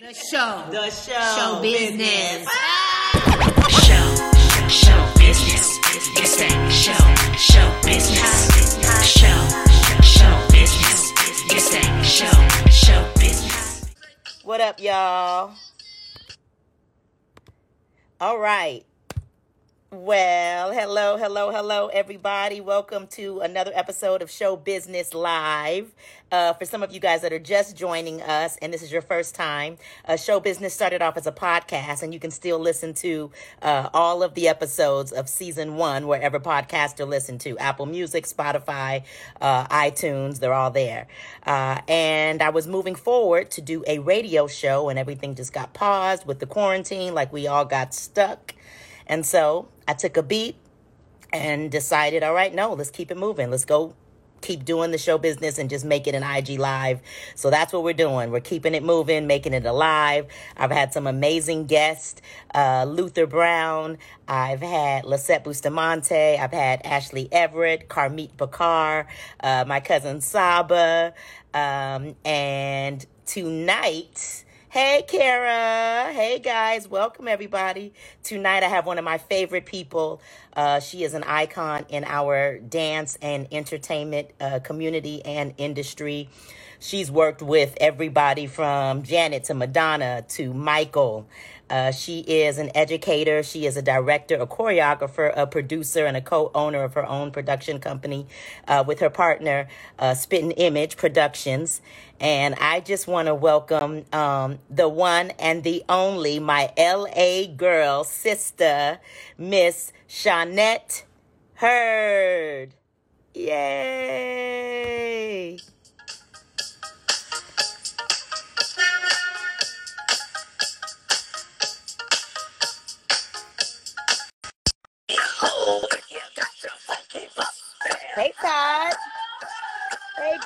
The show. The show. Show business. Show, show business. It's that show, show business. Show, show business. It's that show, show business. What up, y'all? All right. Well, hello, hello, hello, everybody. Welcome to another episode of Show Business Live. Uh, for some of you guys that are just joining us and this is your first time, uh, Show Business started off as a podcast, and you can still listen to uh, all of the episodes of season one wherever podcasts are listened to Apple Music, Spotify, uh, iTunes, they're all there. Uh, and I was moving forward to do a radio show, and everything just got paused with the quarantine, like we all got stuck. And so I took a beat and decided, all right, no, let's keep it moving. Let's go keep doing the show business and just make it an IG live. So that's what we're doing. We're keeping it moving, making it alive. I've had some amazing guests, uh, Luther Brown. I've had Lisette Bustamante. I've had Ashley Everett, Carmit Bachar, uh, my cousin Saba. Um, and tonight, Hey, Kara. Hey, guys. Welcome, everybody. Tonight, I have one of my favorite people. Uh, she is an icon in our dance and entertainment uh, community and industry. She's worked with everybody from Janet to Madonna to Michael. Uh, she is an educator. She is a director, a choreographer, a producer, and a co-owner of her own production company uh, with her partner, uh, Spitting Image Productions. And I just want to welcome um, the one and the only, my LA girl sister, Miss Shawnette Heard. Yay!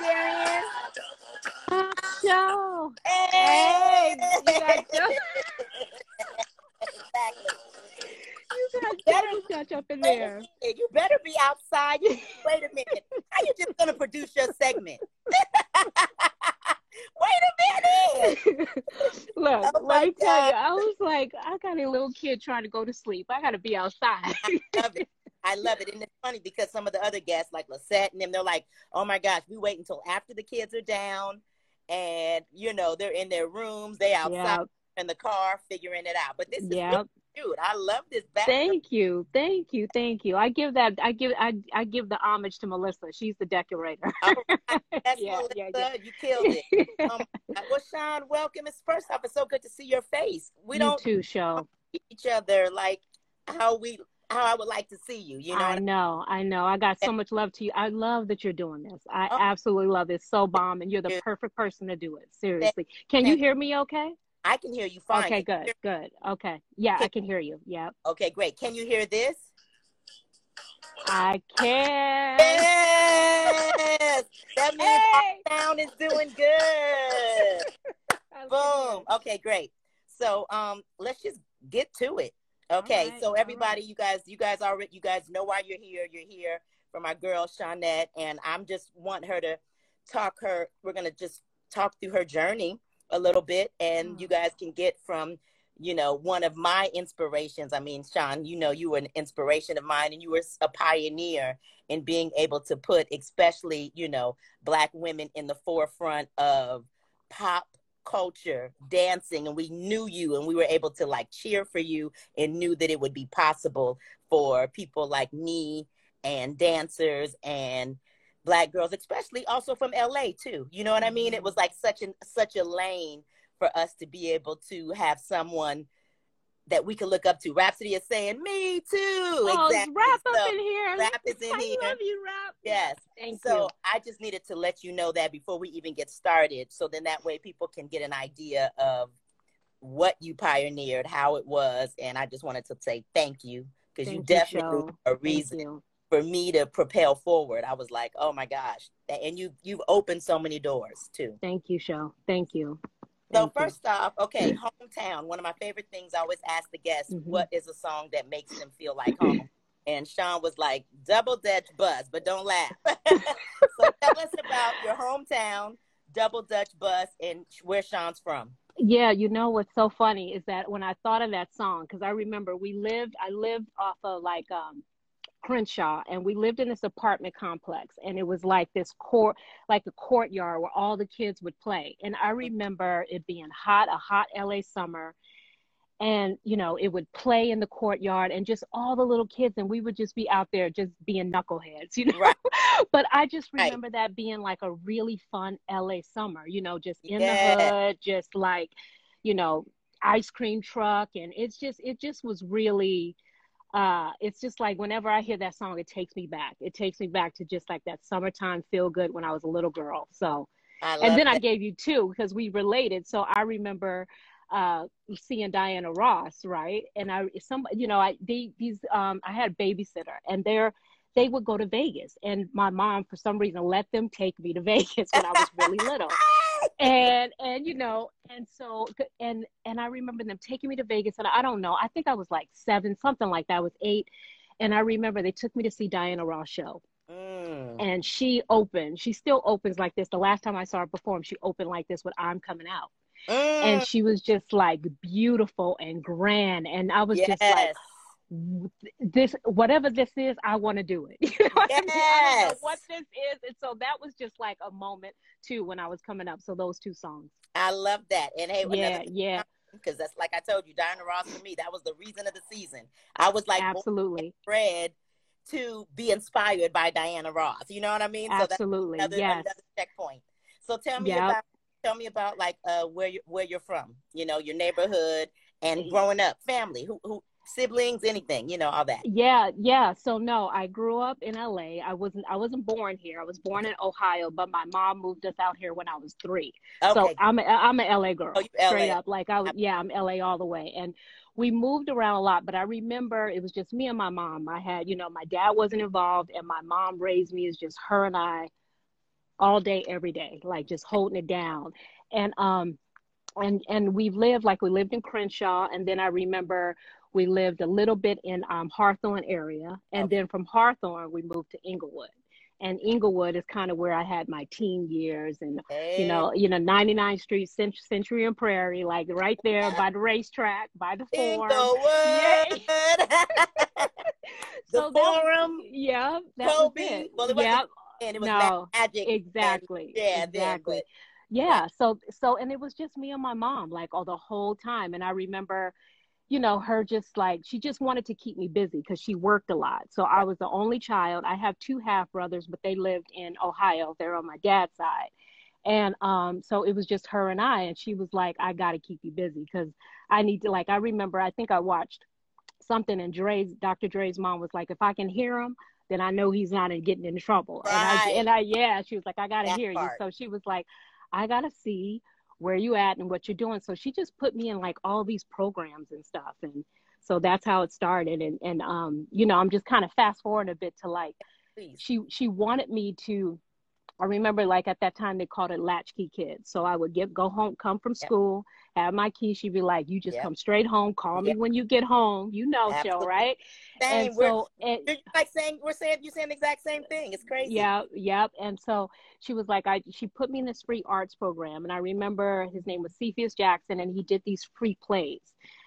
Hey, Darian. Joe. Hey, you got exactly. You got Better- Judge up in there. You better be outside. Wait a minute. How you just gonna produce your segment? Wait a minute. Look, Oh let me tell you, I was like, I got a little kid trying to go to sleep. I got to be outside. love it. I love it. And it's funny because some of the other guests, like Lisette and them, they're like, oh my gosh, we wait until after the kids are down and, you know, they're in their rooms, they outside Yep. in the car figuring it out. But this is Yep. cute. I love this back. Thank you, thank you, thank you. I give that. I give. I. I give the homage to Melissa. She's the decorator. All right. That's Yeah, Melissa. yeah, yeah. You killed it. Um, well, Sean, welcome. It's first off, it's so good to see your face. We you don't too, show. each other like how we how I would like to see you. You know, I know, I know. I got so much love to you. I love that you're doing this. I Oh. absolutely love this. So bomb, and you're the perfect person to do it. Seriously. Can you hear me? Okay. I can hear you fine. Okay. Can Good. Good. Okay. Yeah, I can hear you. Yeah, Okay, great. Can you hear this? I can. Yes. That means Hey! our sound is doing good. Boom. Okay, great. So um let's just get to it. Okay, right, so everybody, you guys, you guys already you guys know why you're here. You're here for my girl Shawnette, and I'm just want her to talk her we're gonna just talk through her journey a little bit and you mm. guys can get from you know one of my inspirations. I mean sean you know you were an inspiration of mine and you were a pioneer in being able to put especially you know black women in the forefront of pop culture dancing and we knew you and we were able to like cheer for you and knew that it would be possible for people like me and dancers and black girls especially also from la too. You know what i mean? It mm-hmm. was like such an such a lane for us to be able to have someone that we can look up to rhapsody is saying me too Oh, exactly rap up in here. rap is in I here. love you, rap. yes Thank so you. I just needed to let you know that before we even get started. So then that way people can get an idea of what you pioneered, how it was. And I just wanted to say thank you because you you, definitely are a reason for me to propel forward. I was like, oh my gosh. And you you've opened so many doors too. Thank you, Show. Thank you. So Thank you. first off, okay, hometown. One of my favorite things I always ask the guests, Mhm. what is a song that makes them feel like home? And Sean was like, double Dutch bus, but don't laugh. so tell us about your hometown, double Dutch bus, and where Sean's from. Yeah, you know what's so funny is that when I thought of that song, because I remember we lived, I lived off of like um, Crenshaw, and we lived in this apartment complex, and it was like this court, like a courtyard where all the kids would play. And I remember it being hot, a hot LA summer, and you know it would play in the courtyard and just all the little kids and we would just be out there just being knuckleheads you know right. but i just remember right. that being like a really fun la summer you know just in yeah. the hood just like you know ice cream truck and it's just it just was really uh it's just like whenever i hear that song it takes me back it takes me back to just like that summertime feel good when i was a little girl so and then that. i gave you two because we related so i remember uh, seeing Diana Ross, right? And I, some, you know, I they, these, um, I had a babysitter, and they're they would go to Vegas, and my mom, for some reason, let them take me to Vegas when I was really little. and and you know and so and and i remember them taking me to vegas and i don't know i think i was like seven something like that I was eight and i remember they took me to see diana ross show mm. and she opened she still opens like this the last time i saw her perform she opened like this with i'm coming out Mm. And she was just like beautiful and grand. And I was yes. just like, this whatever this is, I want to do it. You know yes. I, don't know what this is. And so that was just like a moment too when I was coming up. So those two songs. I love that. And hey, yeah, yeah. Because that's like I told you, Diana Ross for me, that was the reason of the season. I was like absolutely bred to be inspired by Diana Ross. You know what I mean? Absolutely. So that's another, yes. another checkpoint. So tell me yep. about tell me about like uh where you where you're from you know your neighborhood and growing up family who who siblings anything you know all that. Yeah yeah. So no i grew up in la i wasn't i wasn't born here. I was born in ohio but my mom moved us out here when i was three. Okay. so i'm a, i'm a la girl oh, straight LA. up. Like i was yeah i'm la all the way. And we moved around a lot but i remember it was just me and my mom. I had you know my dad wasn't involved and my mom raised me as just her and i all day, every day, like just holding it down. And um, and and we've lived like we lived in Crenshaw, and then I remember we lived a little bit in um, Hawthorne area, and okay. then from Hawthorne we moved to Inglewood. And Inglewood is kind of where I had my teen years, and hey. you know, you know, 99th Street, Cent- Century and Prairie, like right there by the racetrack, by the forum. Inglewood. the so forum. That, yeah, that Kobe. was it. Well, it yeah and it was no, magic. Exactly. And, yeah, exactly. Then, but, yeah. So so and it was just me and my mom like all the whole time. And I remember, you know, her just like she just wanted to keep me busy because she worked a lot. So I was the only child. I have two half brothers, but they lived in Ohio. They're on my dad's side. And um, so it was just her and I, and she was like, I got to keep you busy because I need to, like, I remember, I think I watched something, and Dre's, Dr. Dre's mom was like, if I can hear him, then I know he's not getting in trouble. Right. And I and I yeah, she was like, I gotta hear part. you. So she was like, I gotta see where you at and what you're doing. So she just put me in like all these programs and stuff. And so that's how it started. And and um, you know, I'm just kind of fast forward a bit to like Please. she she wanted me to I remember like at that time they called it latchkey kids. So I would get go home, come from school, have my key. She'd be like, "You just yep. come straight home. Call me when you get home. You know, show right?" Same. And so, we're, and, like saying we're saying you're saying the exact same thing. It's crazy. Yeah, yep. And so she was like, "I." She put me in this free arts program, and I remember his name was Cephas Jackson, and he did these free plays.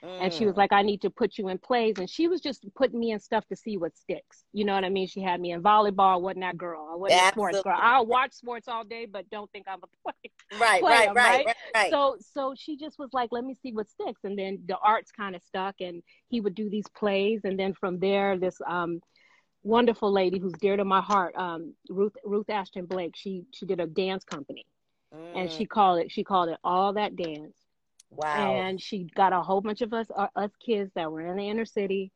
Mm. And she was mm. like, "I need to put you in plays," and she was just putting me in stuff to see what sticks. You know what I mean? She had me in volleyball. wasn't that girl? I wasn't Absolutely. a sports girl. I'll watch sports all day, but don't think I'm a play. Right, player, right, right, right, right. So, so she just was like, "Let me see what sticks," and then the arts kind of stuck, and he would do these plays, and then from there, this um, wonderful lady who's dear to my heart, um, Ruth Ruth Ashton Blake. She she did a dance company, mm. and she called it she called it all that dance. Wow! And she got a whole bunch of us uh, us kids that were in the inner city,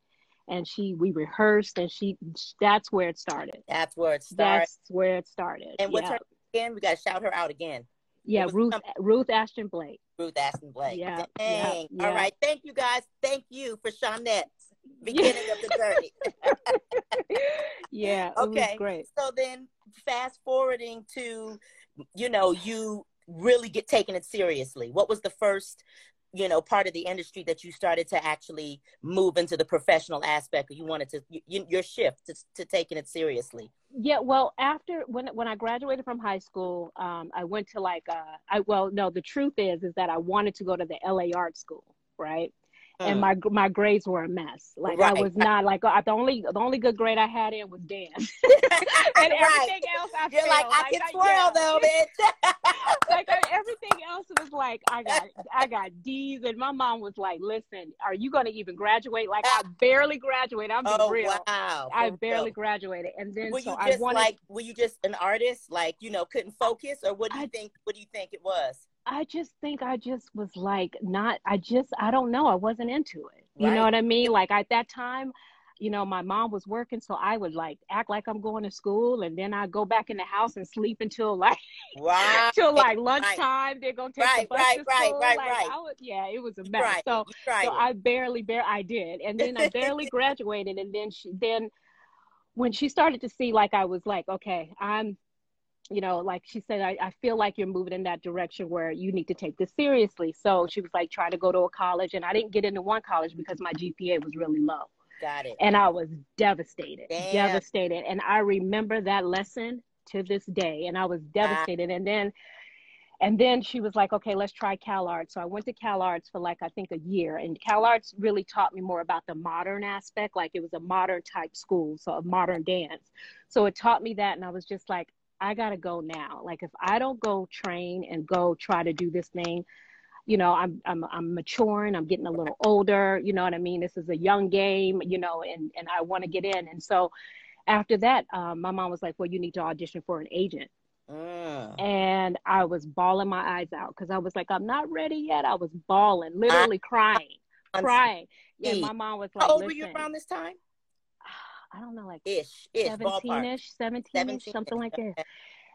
and she we rehearsed, and she that's where it started. That's where it started. That's where it started. And what's yeah. her again? We got to shout her out again. Yeah, Ruth Ruth Ashton Blake. Ruth Ashton Blake. Yeah. Dang. Yeah, All right. Thank you guys. Thank you for Shawnette beginning of the journey. yeah. okay. great. So then fast forwarding to, you know, you really get taking it seriously. What was the first you know part of the industry that you started to actually move into the professional aspect or you wanted to you, your shift to, to taking it seriously? Yeah well after when when i graduated from high school um, i went to like uh i well no the truth is is that i wanted to go to the la art school right and my my grades were a mess. Like Right, I was not like uh, the only the only good grade I had in was dance, and Right. everything else I You're failed. like, I can I- twirl though, bitch. like uh, everything else was like I got I got D's, and my mom was like, "Listen, are you going to even graduate?" Like I barely graduated. I'm being oh real. wow. I barely graduated, and then Were so you I just wanted. like were you just an artist? Like, you know, couldn't focus or what do you I- think what do you think it was? I just think I just was like not I just I don't know I wasn't into it. You know what I mean? Like at that time, you know, my mom was working so I would like act like I'm going to school and then I'd go back in the house and sleep until like Wow. till like lunchtime. They're gonna take Right, the bus right, to right, school. right, like right. I was yeah, it was a mess. Right. So so. I barely bear I did. And then I barely graduated and then she then when she started to see like I was like, okay, I'm you know, like she said, I, I feel like you're moving in that direction where you need to take this seriously. So she was like, try to go to a college. And I didn't get into one college because my GPA was really low. Got it. And I was devastated, Damn. devastated. And I remember that lesson to this day. And I was devastated. And then, and then she was like, okay, let's try Cal Arts. So I went to Cal Arts for like, I think a year. And Cal Arts really taught me more about the modern aspect. Like it was a modern type school, so a modern dance. So it taught me that. And I was just like, I got to go now. Like if I don't go train and go try to do this thing, you know, I'm I'm I'm maturing, I'm getting a little older, you know what I mean? This is a young game, you know, and and I want to get in. And so after that, um, my mom was like, "Well, you need to audition for an agent." Mm. And I was bawling my eyes out because I was like, "I'm not ready yet." I was bawling, literally crying, crying. And my mom was like, How old were you around this time? I don't know, like Ish. Ish. 17-ish, 17 ish, 17, something like that.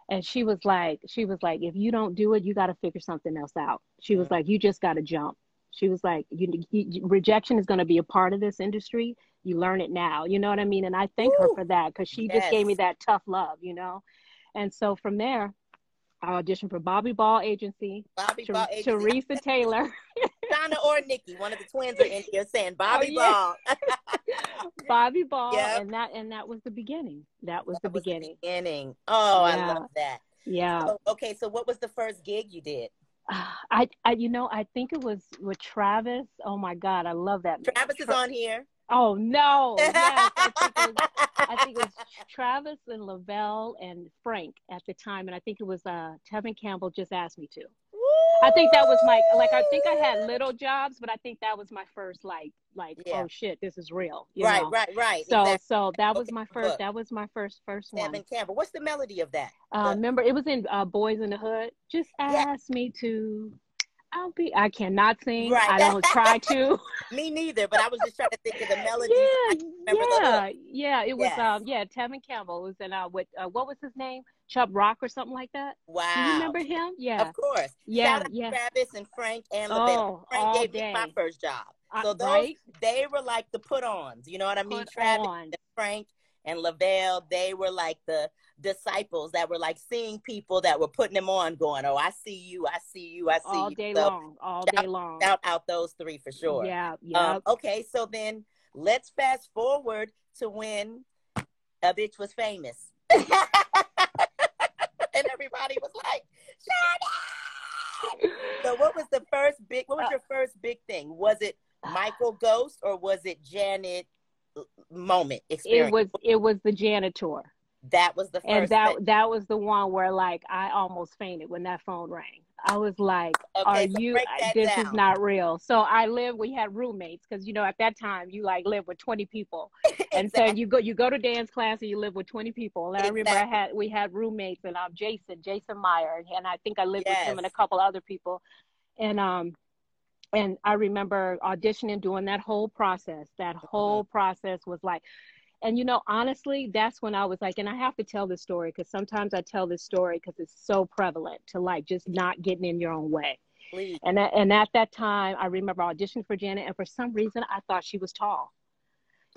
And she was like, she was like, if you don't do it, you got to figure something else out. She was Mm. like, you just got to jump. She was like, you, you rejection is going to be a part of this industry. You learn it now. You know what I mean? And I thank her for that because she just gave me that tough love, you know? And so from there, I auditioned for Bobby Ball Agency, Bobby Ter- Ball. agency. Teresa Taylor, Donna or Nikki. One of the twins are in here saying oh, Bobby yeah. Ball. Bobby Ball, Yep. and that and that was the beginning. That was That the was the beginning. beginning. Oh, I love that. Yeah. So, okay, so what was the first gig you did? I, I, you know, I think it was with Travis. Oh my God, I love that. man. Travis is Tra- on here. Oh no! Yes, I think it was. I think it was Travis and Lavelle and Frank at the time, and I think it was uh, Tevin Campbell just asked me to. I think that was my like. I think I had little jobs, but I think that was my first like like Yeah. oh shit, this is real. Right, know? right, right. So exactly. so that was my first. That was my first first one. Tevin Campbell. What's the melody of that? Uh, remember, it was in uh, Boyz n the Hood. Just Yeah. me to. I'll be. I cannot sing. Right. I don't try to. Me neither, but I was just trying to think of the melody. yeah, yeah, yeah. It was. Yes. Um, yeah. Tevin Campbell was in. Uh, with uh, what was his name? Chubb Rock or something like that. Wow. Do you remember him? Yeah. Of course. Yeah, Shout out yeah. Travis and Frank and Lavelle. Oh, Frank gave me my first job. Uh, So those right? they were like the put ons. You know what I mean? Put Travis on. and Frank and Lavelle, they were like the disciples that were like seeing people that were putting them on, going, Oh, I see you, I see you, I see you all you. day So long. All shout- day long. Shout out those three for sure. Yeah. Yeah. Um, okay, so then let's fast forward to when a bitch was famous. and everybody was like, Shut up! So what was the first big what was Uh, your first big thing? Was it Michael Ghost or was it Janet uh, moment experience? it was. It was the Janet tour. That was the first and that thing. that was the one where like I almost fainted when that phone rang. I was like, "Are so you? that This is not real." So I live. We had roommates because you know at that time you like live with twenty people, and so you go you go to dance class and you live with twenty people. And I remember I had we had roommates and um Jason Jason Meyer and I think I lived with him and a couple other people, and um and I remember auditioning, doing that whole process. That Mm-hmm. whole process was like, and you know, honestly, that's when I was like, and I have to tell this story because sometimes I tell this story because it's so prevalent to like just not getting in your own way. Please. And at, and at that time, I remember auditioning for Janet, and for some reason, I thought she was tall.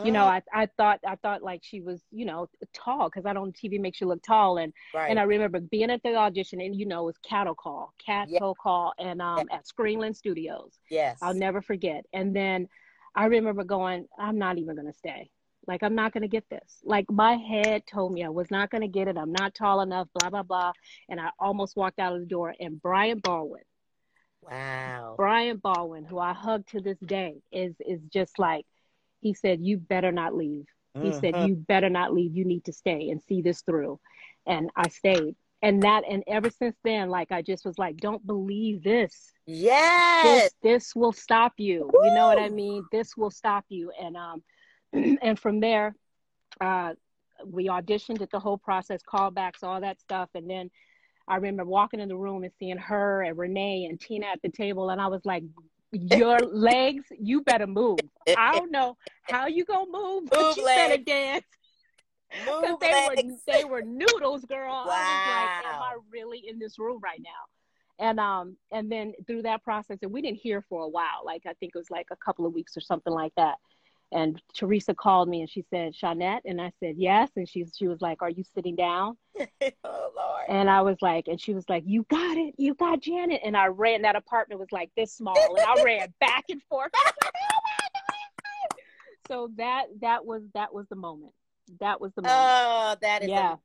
You know, Mhm. I, I thought I thought like she was, you know, tall because I don't TV makes you look tall and right. and I remember being at the audition and you know it was cattle call, cattle call and um at Screenland Studios. yes. I'll never forget. And then I remember going, I'm not even gonna stay. Like I'm not gonna get this. Like my head told me I was not gonna get it. I'm not tall enough, blah blah blah. And I almost walked out of the door. And Brian Baldwin, Wow. Brian Baldwin, who I hug to this day, is is just like he said, You better not leave. He said, Mhm. You better not leave. You need to stay and see this through. And I stayed. And that and ever since then, like I just was like, Don't believe this. Yes. This this will stop you. You know what I mean? This will stop you. And um and from there, uh we auditioned at the whole process, callbacks, all that stuff. And then I remember walking in the room and seeing her and Renee and Tina at the table, and I was like, "Your legs, you better move. I don't know how you gonna move, but Move you better legs. dance because Move they were legs. they were noodles, girl. I was like, "Am I really in this room right now?" And um and then through that process, and we didn't hear for a while. Like I think it was like a couple of weeks or something like that. And Teresa called me and she said, "Shawnette," and I said, "Yes." And she she was like, "Are you sitting down?" oh Lord. And I was like, and she was like, "You got it, you got Janet." And I ran. That apartment was like this small, and I ran back and forth. Like, "Oh my God." So that that was that was the moment. That was the moment. Oh, that is yeah, a,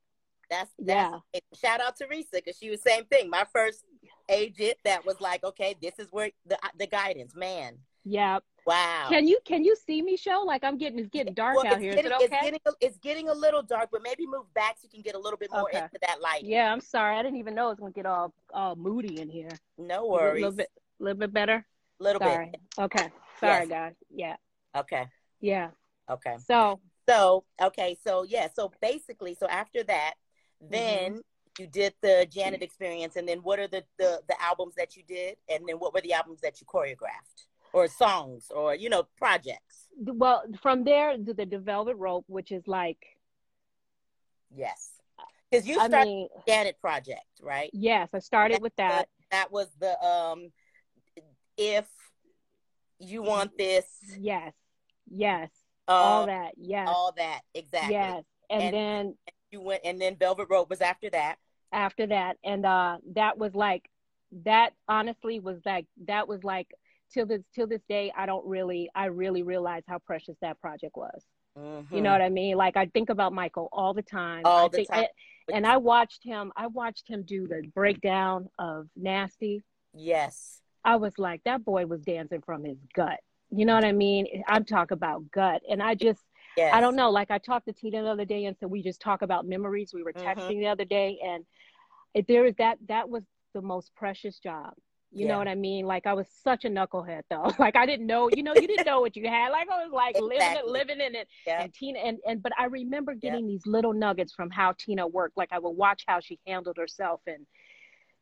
that's that's yeah, shout out Teresa because she was same thing. My first agent that was like, okay, this is where the the guidance, man. Yeah. Wow. Can you can you see me, show? Like I'm getting it's getting dark Well, out here. Getting, it It's getting a, it's getting a little dark, but maybe move back so you can get a little bit more Okay. into that light. Yeah, I'm sorry. I didn't even know it was gonna get all all moody in here. No worries. A little bit, a little bit better. little Sorry. bit. Okay. Sorry, Yes. guys. Yeah, Okay. yeah. Okay. So So okay. So yeah. So basically, so after that, Mm-hmm. then you did the Janet experience, and then what are the, the the albums that you did, and then what were the albums that you choreographed, or songs, or you know projects? well, from there to the Velvet Rope, which is like, Yes. Because you I started mean, Janet project, right? yes, I started with that. That was the um, if you want this, Yes, yes, uh, all that. Yes, all that exactly. yes. And, And- then You went, and then Velvet Rope was after that. after that, and uh, that was like, that honestly was like, that was like, till this till this day, I don't really, I really realize how precious that project was. You know what I mean? Like I think about Michael all the time. Mm-hmm. All I the think, time. And, and I watched him. I watched him do the breakdown of Nasty. Yes. I was like, that boy was dancing from his gut. You know what I mean? I'm talking about gut, and I just, Yes. I don't know. Like I talked to Tina the other day, and so we just talk about memories. We were texting the other day, and there is that. That was the most precious job. You Yeah. know what I mean? Like I was such a knucklehead though. Like I didn't know. You know, you didn't know what you had. Like I was like living it, Exactly. living in it. Yeah. And Tina and and but I remember getting these little nuggets from how Tina worked. Like I would watch how she handled herself and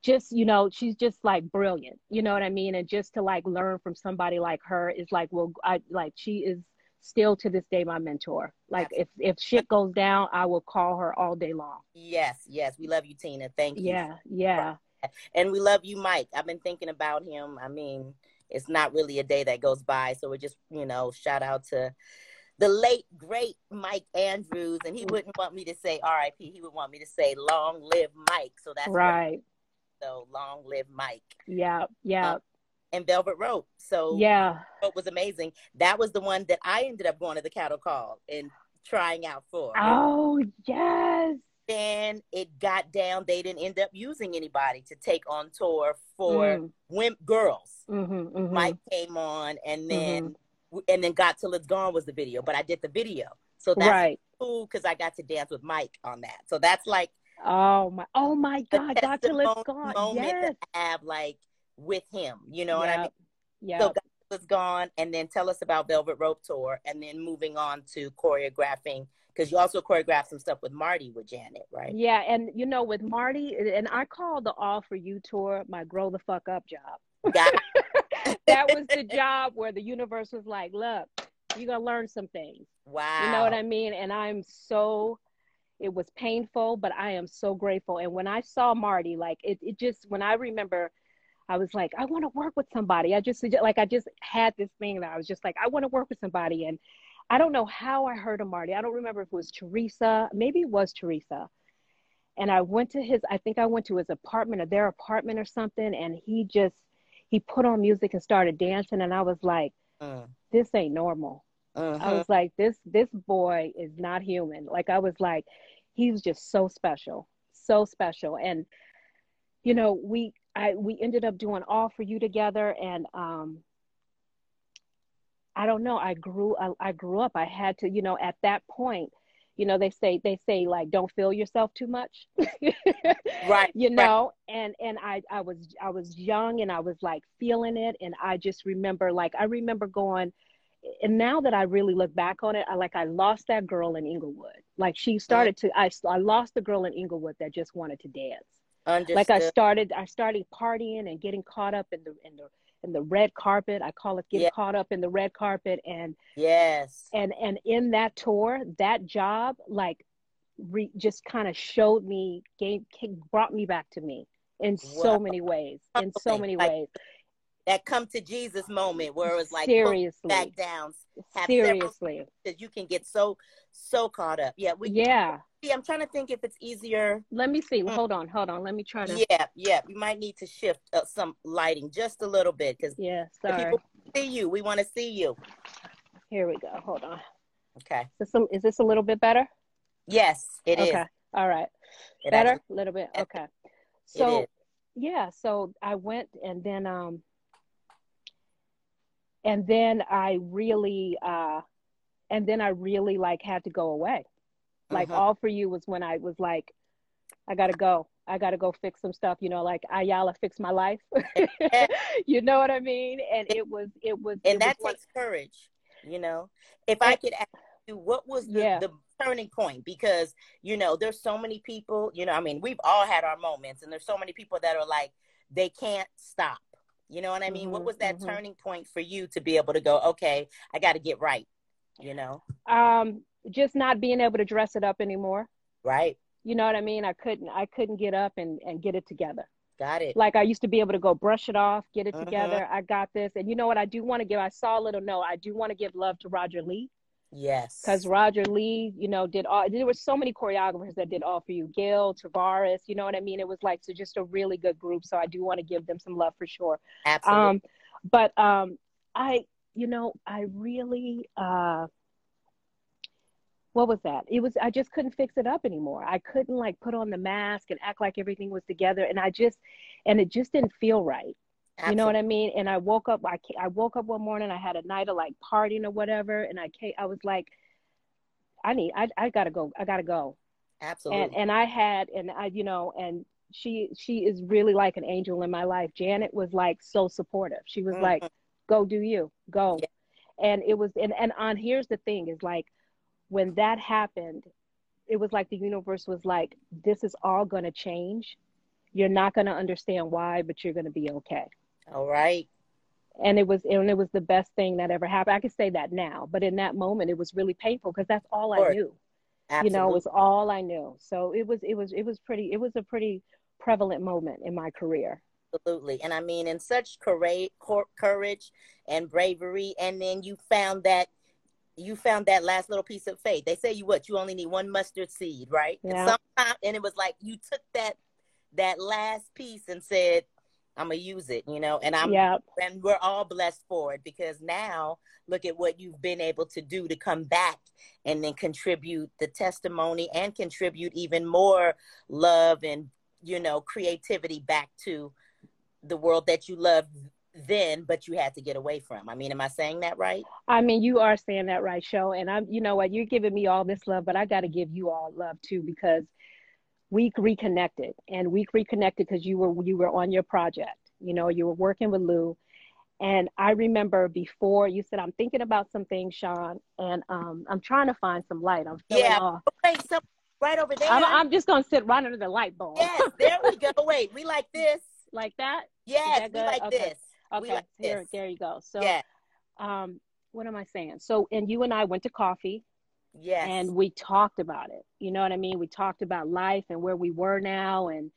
just you know she's just like brilliant you know what i mean and just to like learn from somebody like her is like well i like she is still to this day my mentor like if if shit goes down i will call her all day long Yes. Yes. We love you, Tina. Thank you. yeah yeah And we love you, Mike. I've been thinking about him. I mean, it's not really a day that goes by. So we're just, you know, shout out to the late, great Mike Andrews. And he wouldn't want me to say RIP. He would want me to say long live Mike. So that's right so long live Mike. yeah yeah um, And Velvet Rope. So yeah Rope was amazing. That was the one that I ended up going to the cattle call and trying out for. oh yes Then it got down. They didn't end up using anybody to take on tour for Mm, wimp girls. mhm, mhm. Mike came on, and then Mm-hmm. and then got till it's gone was the video. But I did the video, so that's right cool because I got to dance with Mike on that. So that's like oh my oh my god got till it's gone moment yes to have like with him. You know what I mean? yeah So Got Till It's gone, and then tell us about Velvet Rope Tour, and then moving on to choreographing because you also choreographed some stuff with Marty with Janet, right? Yeah, and you know, with Marty, and I call the All for You tour my grow the fuck up job. That was the job where the universe was like, look, you're gonna learn some things. wow. You know what I mean? And I'm so it was painful, but I am so grateful. And when I saw Marty, like it, it just when I remember I was like, I want to work with somebody. I just like I just had this thing that I was just like, I want to work with somebody. And I don't know how I heard of Marty. I don't remember if it was Teresa. Maybe it was Teresa. And I went to his, I think I went to his apartment or their apartment or something. And he just, he put on music and started dancing. And I was like, Mm. this ain't normal. I Mhm. was like, this, this boy is not human. Like, I was like, he was just so special, so special. And, you know, we, I, we ended up doing all for you together. And, um, I don't know. I grew, I, I grew up. I had to, you know, at that point, you know, they say, they say like, don't feel yourself too much. Right, you right. know and and i i was i was young and i was like feeling it and i just remember like i remember going and now that i really look back on it i like i lost that girl in inglewood like she mm. started to i, I lost the girl in inglewood that just wanted to dance Understood. like i started i started partying and getting caught up in the in the in the red carpet. I call it get Yeah. caught up in the red carpet. And yes. and and in that tour that job like re, just kind of showed me gave brought me back to me in so many ways in so many ways that come to Jesus moment where it was like seriously. back down. Seriously. because you can get so so caught up. Yeah, we yeah. Yeah, I'm trying to think if it's easier. let me see. Mm. hold on hold on. Let me try to yeah, Yeah, we might need to shift uh, some lighting just a little bit because yeah sorry people see you. We want to see you. here we go. Hold on. Okay. is this a, is this a little bit better? Yes, it is. okay. All right. It better? a little bit? Okay. so yeah so i went and then um and then i really uh and then i really like had to go away. Like Mhm. all for you was when i was like i gotta go. I gotta go fix some stuff you know like ayala fix my life. You know what i mean? And it was it was it and that was takes courage you know? If i could ask you what was the, Yeah. the turning point? Because you know there's so many people you know i mean we've all had our moments and there's so many people that are like they can't stop you know what i mean what Mhm, was that mhm. turning point for you to be able to go okay i got to get right you know um just not being able to dress it up anymore right you know what i mean i couldn't i couldn't get up and and get it together got it like I used to be able to go brush it off, get it Mhm. together. I got this. And you know what? I do want to give, I saw a little note. I do want to give love to Roger Lee yes because Roger Lee, you know, did all, there were so many choreographers that did all for you. Gail, Tavares, you know what I mean? It was like, so just a really good group. So I do want to give them some love for sure. absolutely Um, but um, I, you know, I really, uh, what was that? It was I just couldn't fix it up anymore. I couldn't like put on the mask and act like everything was together, and I just, and it just didn't feel right. You know what I mean? And I woke up. I I woke up one morning. I had a night of like partying or whatever, and I came, I was like, I need. I I gotta go. I gotta go. absolutely And and I had and I you know and she she is really like an angel in my life. Janet was like so supportive. She was Mhm. like, go do you go, Yeah. and it was and and on here's the thing is like when that happened, it was like the universe was like, this is all gonna change. You're not gonna understand why, but you're gonna be okay all right and it was and it was the best thing that ever happened. I can say that now, but in that moment, it was really painful because that's all I knew. absolutely You know, it was all I knew. So it was it was it was pretty. It was a pretty prevalent moment in my career. Absolutely. And I mean, in such courage, courage and bravery, and then you found that you found that last little piece of faith. They say you what? You only need one mustard seed, right? Yeah. And and it was like you took that that last piece and said, "I'm gonna use it," you know. And I'm yeah, and we're all blessed for it because now look at what you've been able to do to come back and then contribute the testimony and contribute even more love and you know creativity back to the world that you loved then but you had to get away from i mean am i saying that right I mean, you are saying that right, show. And I'm, you know what? You're giving me all this love, but I got to give you all love too because we reconnected, and we reconnected because you were you were on your project. You know, you were working with Lou, and I remember before you said, "I'm thinking about some things, Sean," and um, I'm trying to find some light. I'm feeling Yeah. off. wait so right over there I'm, I'm just gonna sit right under the light bulb. yes there we go wait we like this like that. yes that we like Okay. this Okay, like here, this. there you go. So, yeah um, what am I saying? So, and you and I went to coffee. Yes and we talked about it. You know what I mean? We talked about life and where we were now and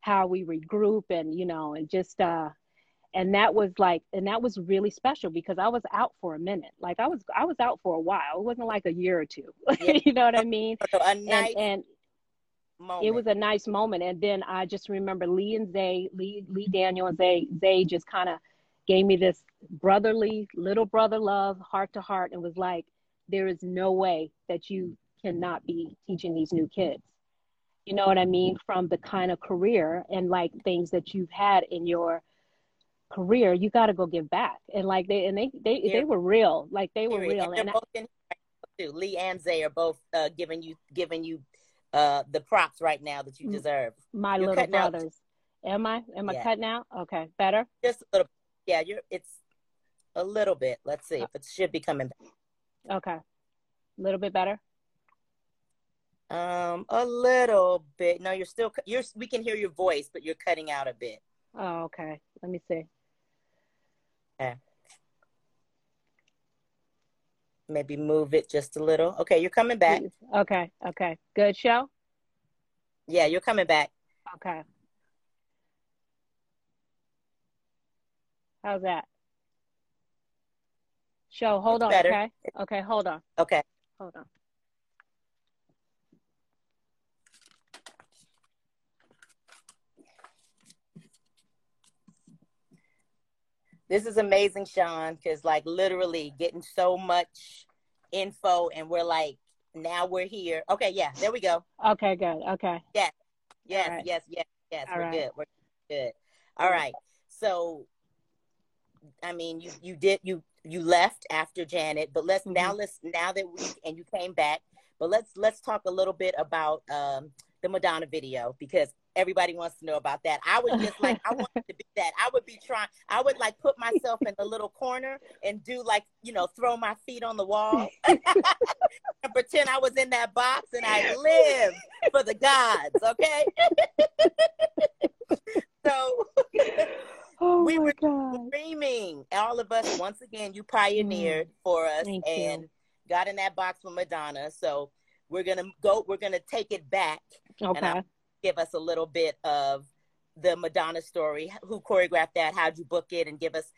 how we regroup and you know and just uh and that was like and that was really special because i was out for a minute like i was i was out for a while it wasn't like a year or two Yeah. you know what i mean So a and, nice and moment. it was a nice moment and then i just remember lee and zay lee lee daniel and zay zay just kind of gave me this brotherly little brother love heart to heart and was like there is no way that you cannot be teaching these new kids you know what i mean from the kind of career and like things that you've had in your career you got to go give back and like they and they they, Yeah. they were real like they were real And and I, both in too. Lee and Zay are both uh, giving you giving you uh, the props right now that you deserve. my You're little cutting out. brothers am i am i Yeah. cutting out okay better Just a little. Yeah, you're. It's a little bit. Let's see if it should be coming back. Okay a little bit better Um, a little bit. No, you're still. You're. We can hear your voice, but you're cutting out a bit. Oh, okay. Let me see. Okay. Maybe move it just a little. Okay, you're coming back. Okay, okay. Good show? Yeah, you're coming back. Okay. How's that? Show, hold It's on, better. okay? Okay, hold on. Okay. Hold on. This is amazing, Sean, because like literally getting so much info, and we're like, now we're here. Okay, yeah, there we go. Okay, good. Okay. Yes, All right. yes, yes, yes. All we're right. good. We're good. All right. So, I mean, you you did you you left after Janet, but let's now Mhm. let's now that we and you came back, but let's let's talk a little bit about um the Madonna video because everybody wants to know about that. I was just like, I wanted to be that. I would be trying. I would like put myself in a little corner and do like you know throw my feet on the wall and pretend I was in that box and I live for the gods. Okay. so Oh We were God. dreaming. All of us, once again, you pioneered for us Mm. Thank and you. got in that box with Madonna. So we're gonna go. We're gonna take it back. Okay. Give us a little bit of the Madonna story. Who choreographed that? How'd you book it? And give us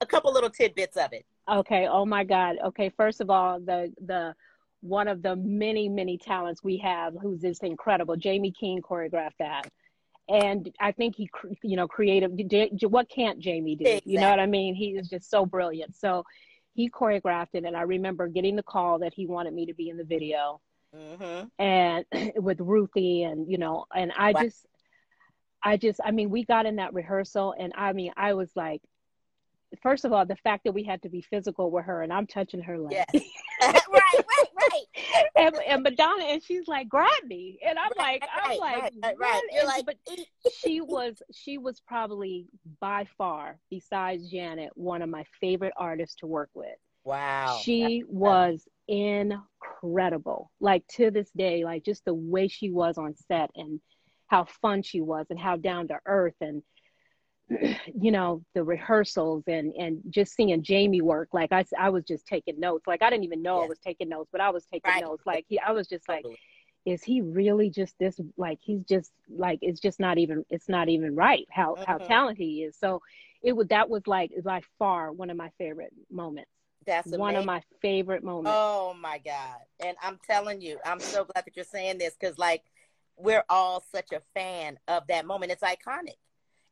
a couple little tidbits of it. Okay. Oh my God. Okay. First of all, the the one of the many many talents we have, who's just incredible. Jamie King choreographed that, and I think he, you know, creative. What can't Jamie do? You know what I mean? He is just so brilliant. So he choreographed it, and I remember getting the call that he wanted me to be in the video, hmm and with Ruthie, and you know, and I Wow. just, I just, I mean, we got in that rehearsal, and I mean, I was like. First of all, the fact that we had to be physical with her, and I'm touching her leg, Yes. right, right, and, and Madonna, and she's like, grab me, and I'm Right, like, I'm right, like, right, right, right. You're like, but she was, she was probably by far, besides Janet, one of my favorite artists to work with. wow. She was incredible. Like to this day, like just the way she was on set and how fun she was and how down to earth and you know the rehearsals and and just seeing Jamie work like I, I was just taking notes like I didn't even know I was taking notes but I was taking Right. notes like he I was just like Totally. is he really just this like he's just like it's just not even it's not even right how how Mhm. talented he is so it was that was like by far one of my favorite moments That's one of my favorite moments Oh my God. And I'm telling you, I'm so glad that you're saying this because, like, we're all such a fan of that moment. It's iconic.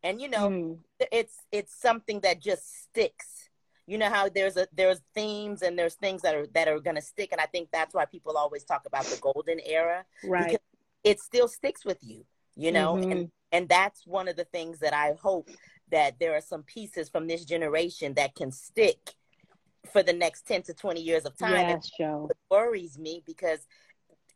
And, you know, Mm, it's it's something that just sticks. You know how there's a there's themes and there's things that are that are gonna stick, and I think that's why people always talk about the golden era. right Because it still sticks with you, you know, Mhm. and and that's one of the things that I hope that there are some pieces from this generation that can stick for the next 10 to 20 years of time. Yes it worries me because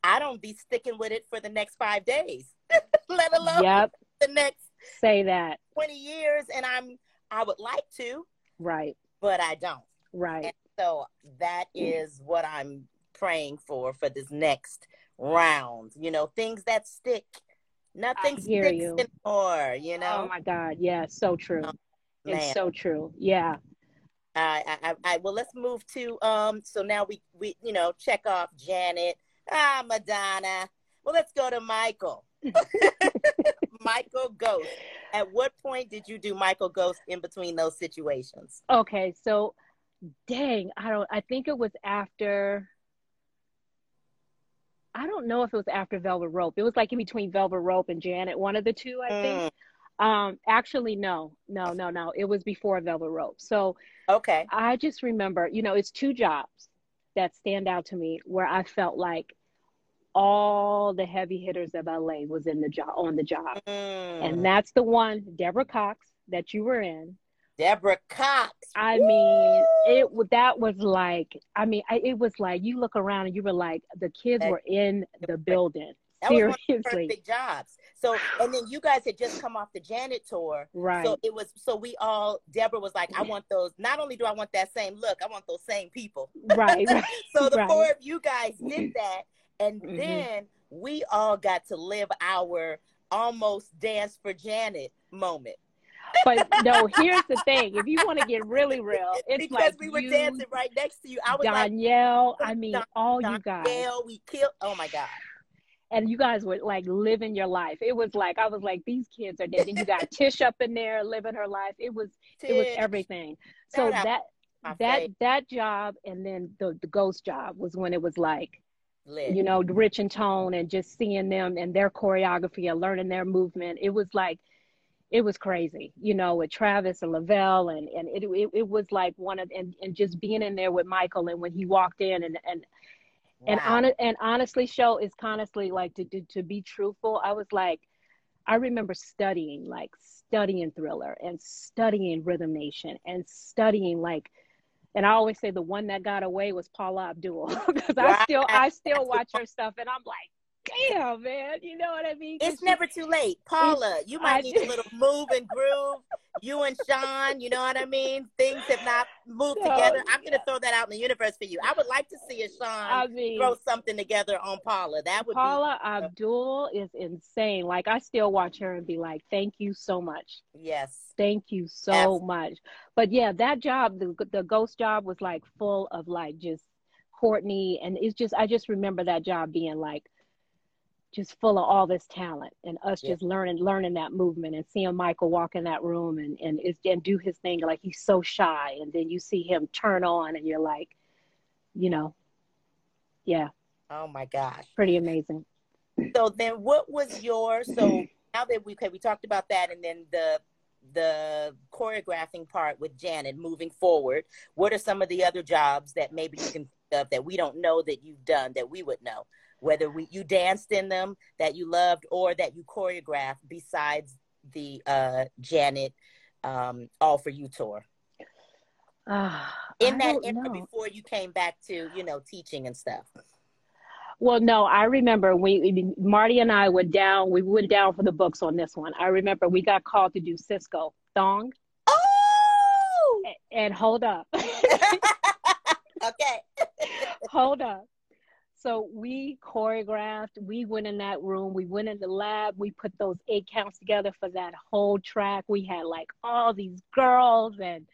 I don't be sticking with it for the next five days, let alone yep the next say that 20 years. And I'm, I would like to, right but I don't. right And so that is what I'm praying for for this next round. You know, things that stick. Nothing I hear sticks you. anymore, you know. oh my god yeah so true Oh, it's so true yeah I, I, I, I, well, let's move to, um, so now we, we, you know, check off Janet, ah, Madonna. Well, let's go to Michael. Michael Ghost. At what point did you do Michael Ghost in between those situations? Okay, so dang, I don't I think it was after I don't know if it was after Velvet Rope. It was like in between Velvet Rope and Janet, one of the two, I think. Mm, Um, actually, no, no, no, no. It was before Velvet Rope. So okay. I just remember, you know, it's two jobs that stand out to me where I felt like all the heavy hitters of LA was in the job on the job. Mm. And that's the one, Deborah Cox, that you were in. Deborah Cox. I mean, it that was like, I mean, I, it was like you look around and you were like, the kids That- were in the building. That was one of big jobs. So, and then you guys had just come off the Janet tour. right? So it was, so we all, Deborah was like, I want those, not only do I want that same look, I want those same people. right, right. So the Right. four of you guys did that. And Mhm. then we all got to live our almost dance for Janet moment. But no, here's the thing: if you want to get really real, it's because like we were you, dancing right next to you. I was like, Danielle. I mean, Don- all you guys. Danielle, we killed. Oh my God. and you guys were like living your life. It was like I was like these kids are dead. And you got Tish up in there living her life. It was it was everything. So out that that that job and then the the ghost job was when it was like Lit. you know Rich and Tone and just seeing them and their choreography and learning their movement. It was like it was crazy, you know, with Travis and Lavelle and and it it, it was like one of and, and just being in there with Michael and when he walked in and and and on and honestly show is honestly like to, to to be truthful i was like i remember studying like studying thriller and studying rhythm nation and studying like and i always say the one that got away was paula abdul because i still i still watch her stuff and i'm like damn man you know what i mean? It's never too late. Paula, you might I- need a little move and groove. You and Sean, you know what I mean? Things have not moved No, together. I'm going to throw that out in the universe for you. I would like to see a i Sean mean throw something together on Paula. That would paula abdul is insane like i still watch her and be like thank you so much yes. Thank you so Absolutely. much. But yeah, that job, the the ghost job was like full of like just Courtney and it's just I just remember that job being like just full of all this talent and us Yeah. just learning learning that movement and seeing Michael walk in that room and and is and do his thing like he's so shy and then you see him turn on and you're like, you know, yeah, Oh my gosh. pretty amazing. So then what was your so now that we okay, we talked about that and then the the choreographing part with Janet moving forward, what are some of the other jobs that maybe you can think of that we don't know that you've done that we would know? Whether we you danced in them that you loved or that you choreographed besides the uh Janet um All for You tour. Ah, In that era know. before you came back to, you know, teaching and stuff. Well, no, I remember we Marty and I were down. We went down for the books on this one. I remember we got called to do Sisqo Thong, Oh and hold up, okay. hold up. So we choreographed. We went in that room. We went in the lab. We put those eight counts together for that whole track. We had like all these girls, and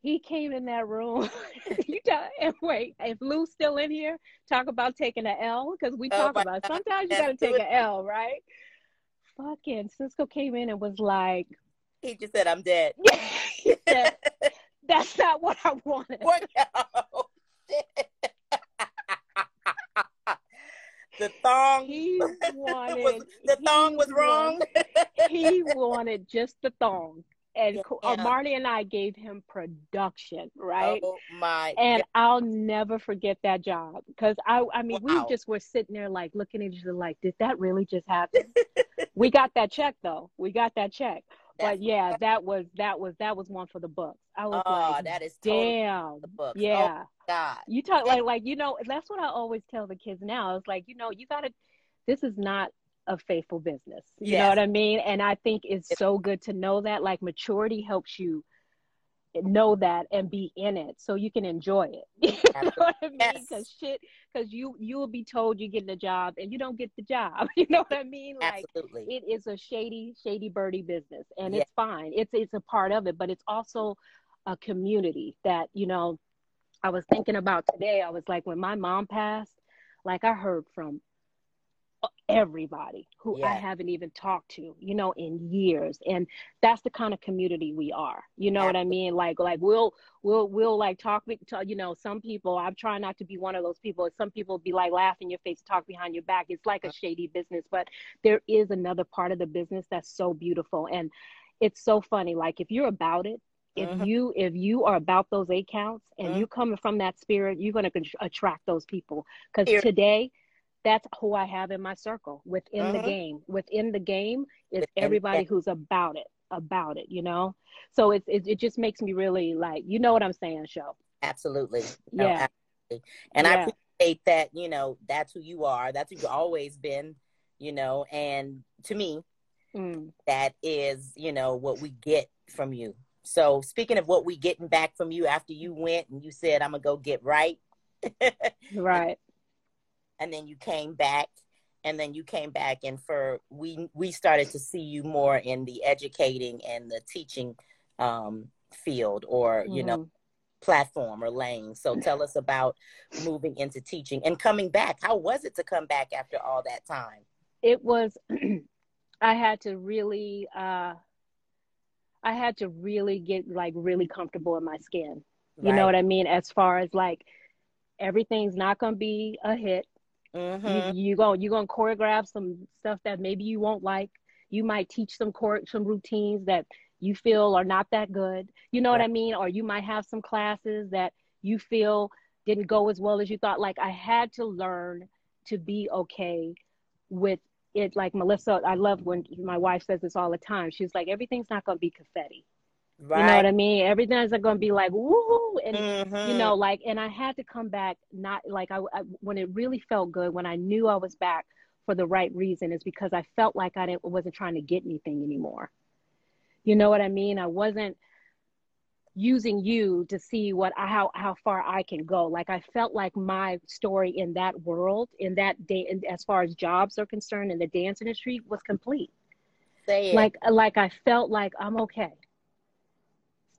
he came in that room. you talk, and wait, if Lou's still in here, talk about taking an L because we Oh talk my about sometimes you got to take an L, right? Fucking Sisqo came in and was like, He just said I'm dead. he said, "That's not what I wanted." What? Oh, The thong He was wanted the thong was wrong. wanted- he wanted just the thong, and Yeah. Uh, Marty and I gave him production, right? Oh my! And I'll never forget that job because I, I mean, Wow. we just were sitting there like looking at each other like, did that really just happen? we got that check though. We got that check. That's- But yeah, that was that was that was one for the books. I was oh, like, that is totally damn, the book. Oh, yeah. Oh God. You talk like like you know that's what I always tell the kids now. It's like you know you gotta. This is not a faithful business. You know what I mean? And I think it's so good to know that. Like maturity helps you know that and be in it so you can enjoy it. You know what I mean? Yes. Because shit, because you you will be told you're getting a job and you don't get the job. You know what I mean? Like Absolutely. it is a shady, shady birdie business, and it's fine. It's it's a part of it, but it's also a community that you know. I was thinking about today. I was like, when my mom passed, like I heard from everybody who I haven't even talked to, you know, in years. And that's the kind of community we are. You know what I mean? Like like we'll we'll we'll like talk you know, some people, I'm trying not to be one of those people. Some people be like laughing your face, talk behind your back. It's like a shady business, but there is another part of the business that's so beautiful. And it's so funny. Like if you're about it, if Mhm. you if you are about those eight counts and Mhm. you coming from that spirit, you're going to attract those people. Because today, that's who I have in my circle within the Mhm. game. Within the game is everybody who's about it, about it. You know, so it's it, it just makes me really like you know what I'm saying, show. Absolutely. No, Yeah. absolutely. And I appreciate that, you know, that's who you are. That's who you've always been, you know, and to me, Mm. that is, you know, what we get from you. So speaking of what we getting back from you after you went and you said, I'm gonna go get right. Right. And then you came back and then you came back and for we we started to see you more in the educating and the teaching um field or you know Mhm. platform or lane. So tell us about moving into teaching and coming back. How was it to come back after all that time? It was i had to really uh i had to really get like really comfortable in my skin. You know what i mean? As far as like everything's not gonna be a hit mm-hmm. you, you go you're gonna choreograph some stuff that maybe you won't like. You might teach some chore some routines that you feel are not that good. You know what i mean? Or you might have some classes that you feel didn't go as well as you thought. Like i had to learn to be okay with it. Like melissa i love when my wife says this all the time. She's like everything's not gonna be confetti right you know what i mean everything's not gonna be like woo and Mhm. you know like and i had to come back not like I, I when it really felt good when i knew i was back for the right reason is because i felt like i didn't wasn't trying to get anything anymore you know what i mean i wasn't using you to see what how how far i can go like i felt like my story in that world in that day as far as jobs are concerned in the dance industry was complete Say it. like like I felt like I'm okay.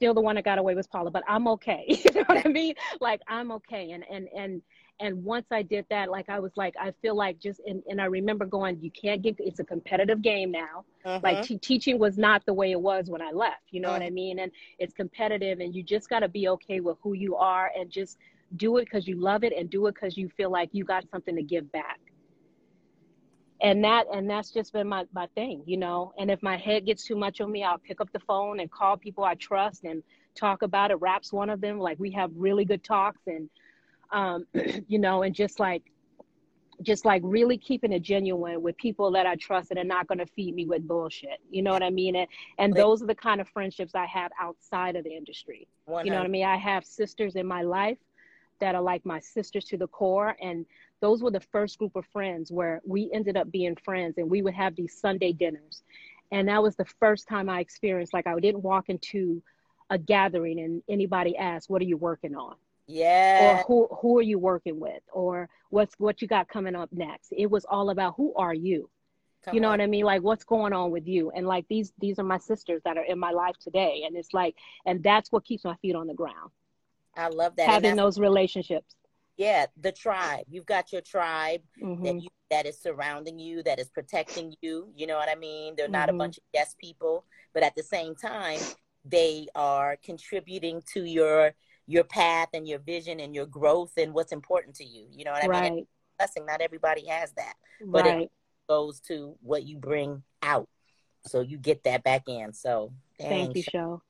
Still the one that got away was Paula, but I'm okay. you know what I mean? Like I'm okay. And and and and once I did that, like I was like, I feel like just and, and I remember going, you can't get it's a competitive game now. Mhm. Like te- teaching was not the way it was when I left. You know what I mean? And it's competitive, and you just got to be okay with who you are and just do it because you love it and do it because you feel like you got something to give back and that and that's just been my, my thing you know? And if my head gets too much on me i'll pick up the phone and call people i trust and talk about it. Raps one of them. Like we have really good talks and um you know and just like just like really keeping it genuine with people that i trust and are not going to feed me with bullshit. You know what i mean? And, and those are the kind of friendships i have outside of the industry. You know what I mean? I have sisters in my life that are like my sisters to the core. And those were the first group of friends where we ended up being friends and we would have these Sunday dinners. And that was the first time I experienced like I didn't walk into a gathering and anybody asked, What are you working on? yeah Or who who are you working with? Or what's what you got coming up next? It was all about who are you? Come you know on. what I mean? Like what's going on with you? And like these these are my sisters that are in my life today. And it's like and that's what keeps my feet on the ground I love that. Having those relationships. Yeah, the tribe. You've got your tribe that Mhm. you that is surrounding you, that is protecting you. You know what I mean? They're not a Mhm. bunch of yes people, but at the same time, they are contributing to your your path and your vision and your growth and what's important to you. You know what I mean? Right, It's blessing. Not everybody has that. But it- Goes to what you bring out, so you get that back in. So Thank you, Show.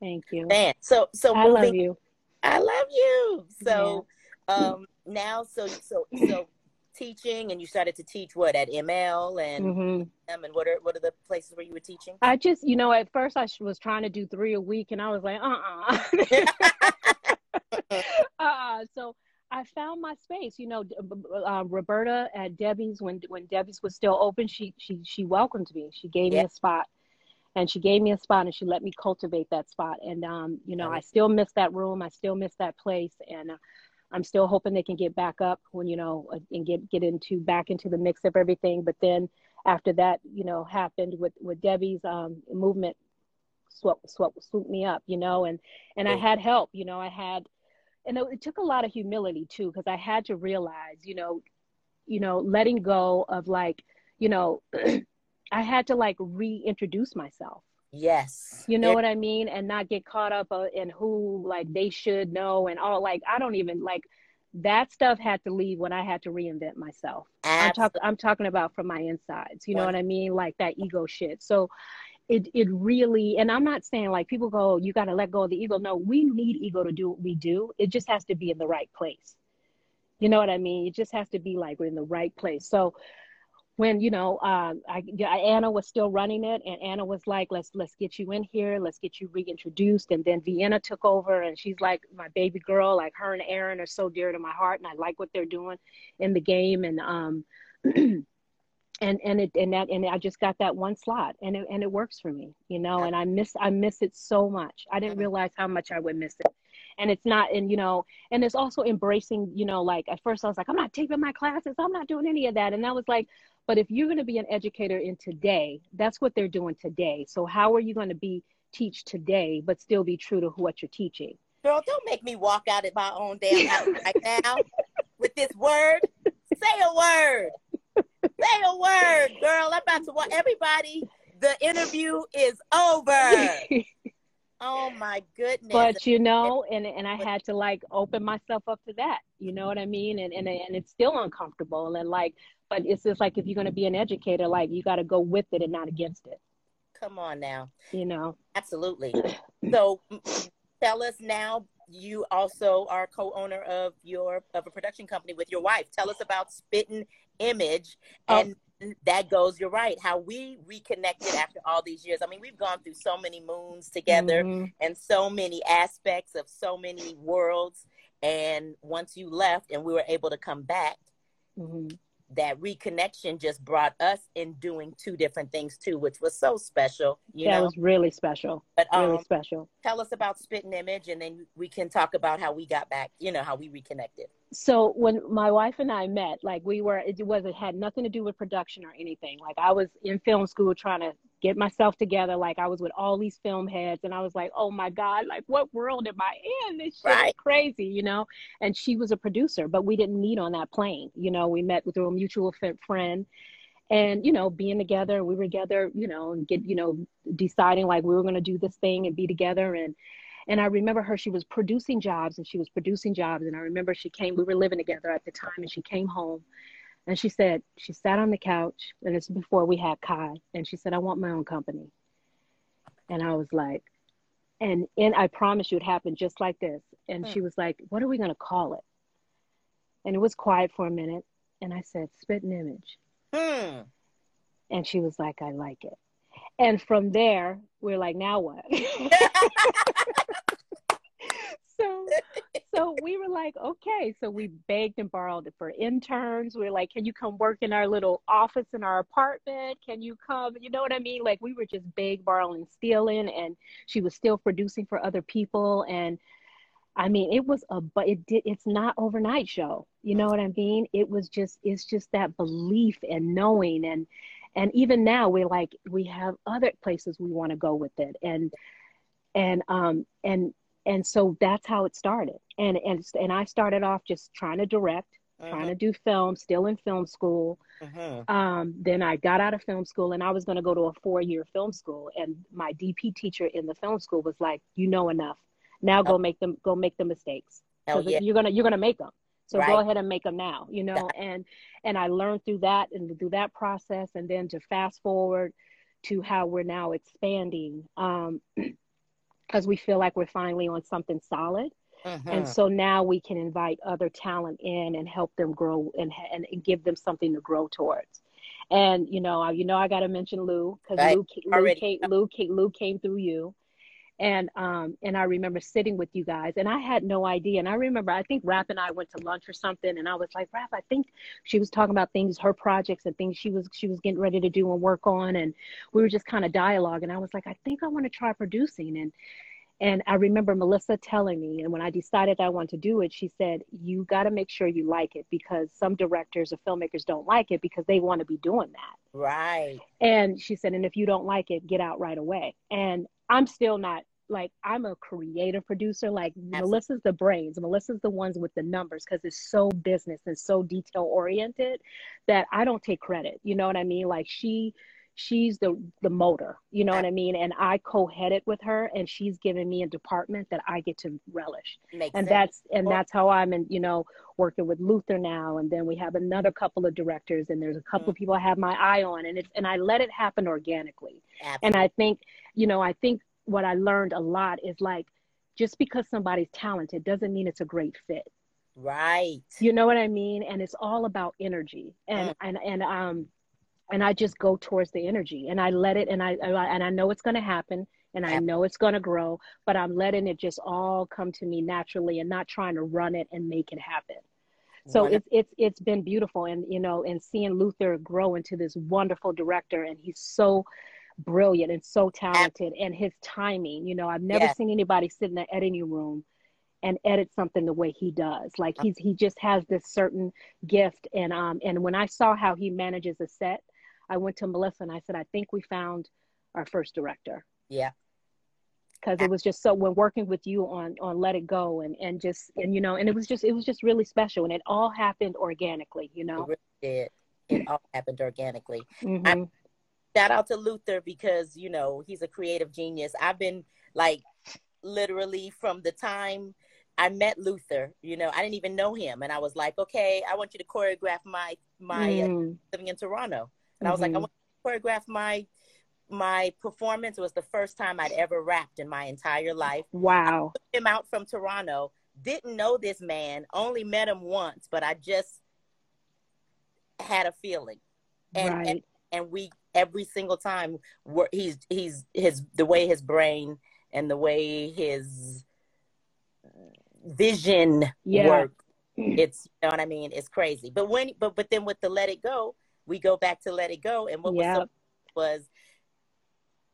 Thank you. man. So so I love you. I love you. So um now so so so teaching and you started to teach what at ML and hmm um, and what are what are the places where you were teaching? I just, you know, at first I was trying to do three a week, and I was like, uh, uh uh. So I found my space. You know, D- b- b- uh, Roberta at Debbie's when when Debbie's was still open, she she she welcomed me. She gave me a spot, and she gave me a spot, and she let me cultivate that spot. And um, you know. I still miss that room. I still miss that place, and. Uh, I'm still hoping they can get back up when you know uh, and get get into back into the mix of everything. But then after that, you know, happened with with Debbie's um, movement, swoop swoop swooped me up, you know, and and I had help, you know, I had, and it, it took a lot of humility too because I had to realize, you know, you know, letting go of like, you know, I had to like reintroduce myself. Yes. You know what I mean? And not get caught up uh, in who like they should know and all like I don't even like that stuff had to leave when I had to reinvent myself. I'm talking I'm talking about from my insides. You know what I mean? Like that ego shit. So it it really and I'm not saying like people go, you gotta let go of the ego. No, we need ego to do what we do. It just has to be in the right place. You know what I mean? It just has to be like we're in the right place. So when you know um, I, Anna was still running it, and Anna was like, "Let's let's get you in here, let's get you reintroduced." And then Vienna took over, and she's like my baby girl. Like her and Aaron are so dear to my heart, and I like what they're doing in the game. And um, and and it and that and I just got that one slot, and it and it works for me, you know. And I miss I miss it so much. I didn't realize how much I would miss it and it's not and you know and it's also embracing you know like at first i was like i'm not taking my classes i'm not doing any of that and i was like but if you're going to be an educator in today, that's what they're doing today. So how are you going to be teach today, but still be true to what you're teaching? Girl, don't make me walk out at my own damn house right now with this word. Say a word. Say a word, girl. I'm about to want everybody. The interview is over. oh my goodness. But you know, and and I had to like open myself up to that. You know what I mean? And and and it's still uncomfortable. And like but it's just like if you're going to be an educator like you got to go with it and not against it come on now you know absolutely so tell us now you also are co-owner of your of a production company with your wife tell us about spitting image and oh. That goes you're right how we reconnected after all these years. I mean we've gone through so many moons together mm-hmm. and so many aspects of so many worlds. And once you left and we were able to come back mm-hmm that reconnection just brought us in doing two different things too, which was so special. You that know? was really special. But um, really special. Tell us about Spitting Image, and then we can talk about how we got back. You know how we reconnected. So when my wife and I met, like we were, it was it had nothing to do with production or anything. Like I was in film school trying to get myself together. Like I was with all these film heads and I was like, oh my God, like what world am I in? This shit right. is crazy, you know? And she was a producer, but we didn't meet on that plane. You know, we met through a mutual friend and, you know, being together, we were together, you know, and get, you know, deciding like we were going to do this thing and be together. And, and I remember her, she was producing jobs and she was producing jobs. And I remember she came, we were living together at the time and she came home and she said, she sat on the couch, and it's before we had Kai, and she said, I want my own company. And I was like, and and I promise you it happened just like this. And hmm. she was like, What are we gonna call it? And it was quiet for a minute. And I said, Spitting Image. Hmm. And she was like, I like it. And from there, we're like, now what? so so we were like, okay. So we begged and borrowed it for interns. We are like, can you come work in our little office in our apartment? Can you come? You know what I mean? Like we were just beg, borrowing, stealing, and she was still producing for other people. And I mean, it was a, but it did. It's not overnight show. You know what I mean? It was just, it's just that belief and knowing, and and even now we're like, we have other places we want to go with it, and and um and and so that's how it started and and and i started off just trying to direct uh-huh. trying to do film still in film school uh-huh. um, then i got out of film school and i was going to go to a four-year film school and my dp teacher in the film school was like you know enough now go oh. make them go make the mistakes yeah. you're gonna you're gonna make them so right. go ahead and make them now you know and and i learned through that and through that process and then to fast forward to how we're now expanding um, because we feel like we're finally on something solid. Mm-hmm. And so now we can invite other talent in and help them grow and, and, and give them something to grow towards. And you know, you know, I got to mention Lou because right. Lou, Lou, Lou, came, Lou came through you, and um and I remember sitting with you guys, and I had no idea. And I remember, I think Rap and I went to lunch or something, and I was like, Rap, I think she was talking about things, her projects and things she was she was getting ready to do and work on, and we were just kind of dialogue. And I was like, I think I want to try producing, and and I remember Melissa telling me, and when I decided I want to do it, she said, You got to make sure you like it because some directors or filmmakers don't like it because they want to be doing that. Right. And she said, And if you don't like it, get out right away. And I'm still not like I'm a creative producer. Like Absolutely. Melissa's the brains. Melissa's the ones with the numbers because it's so business and so detail oriented that I don't take credit. You know what I mean? Like she she's the the motor you know what i mean and i co-head it with her and she's given me a department that i get to relish Makes and sense. that's and that's how i'm in you know working with luther now and then we have another couple of directors and there's a couple mm-hmm. of people i have my eye on and it's and i let it happen organically Absolutely. and i think you know i think what i learned a lot is like just because somebody's talented doesn't mean it's a great fit right you know what i mean and it's all about energy and mm. and and um and I just go towards the energy and I let it and I, and I know it's going to happen and I know it's going to grow, but I'm letting it just all come to me naturally and not trying to run it and make it happen. So it's it's it's been beautiful and you know and seeing Luther grow into this wonderful director and he's so brilliant and so talented and his timing, you know, I've never yes. seen anybody sit in the editing room and edit something the way he does. Like he's he just has this certain gift and um and when I saw how he manages a set, I went to Melissa and I said, I think we found our first director. Yeah. Because it was just so when working with you on on Let It Go and and just and you know and it was just it was just really special and it all happened organically, you know. It really did. It all happened organically. Mm-hmm. shout out to Luther because you know he's a creative genius. I've been like literally from the time I met Luther, you know, I didn't even know him, and I was like, okay, I want you to choreograph my my mm. uh, living in Toronto. And mm-hmm. I was like, I mm-hmm. want to choreograph my my performance. It was the first time I'd ever rapped in my entire life. Wow. him out from Toronto. Didn't know this man, only met him once, but I just had a feeling. And right. and, and we every single time he's he's his the way his brain and the way his vision yeah. work it's you know what I mean it's crazy but when but but then with the let it go we go back to let it go. And what yep. was so was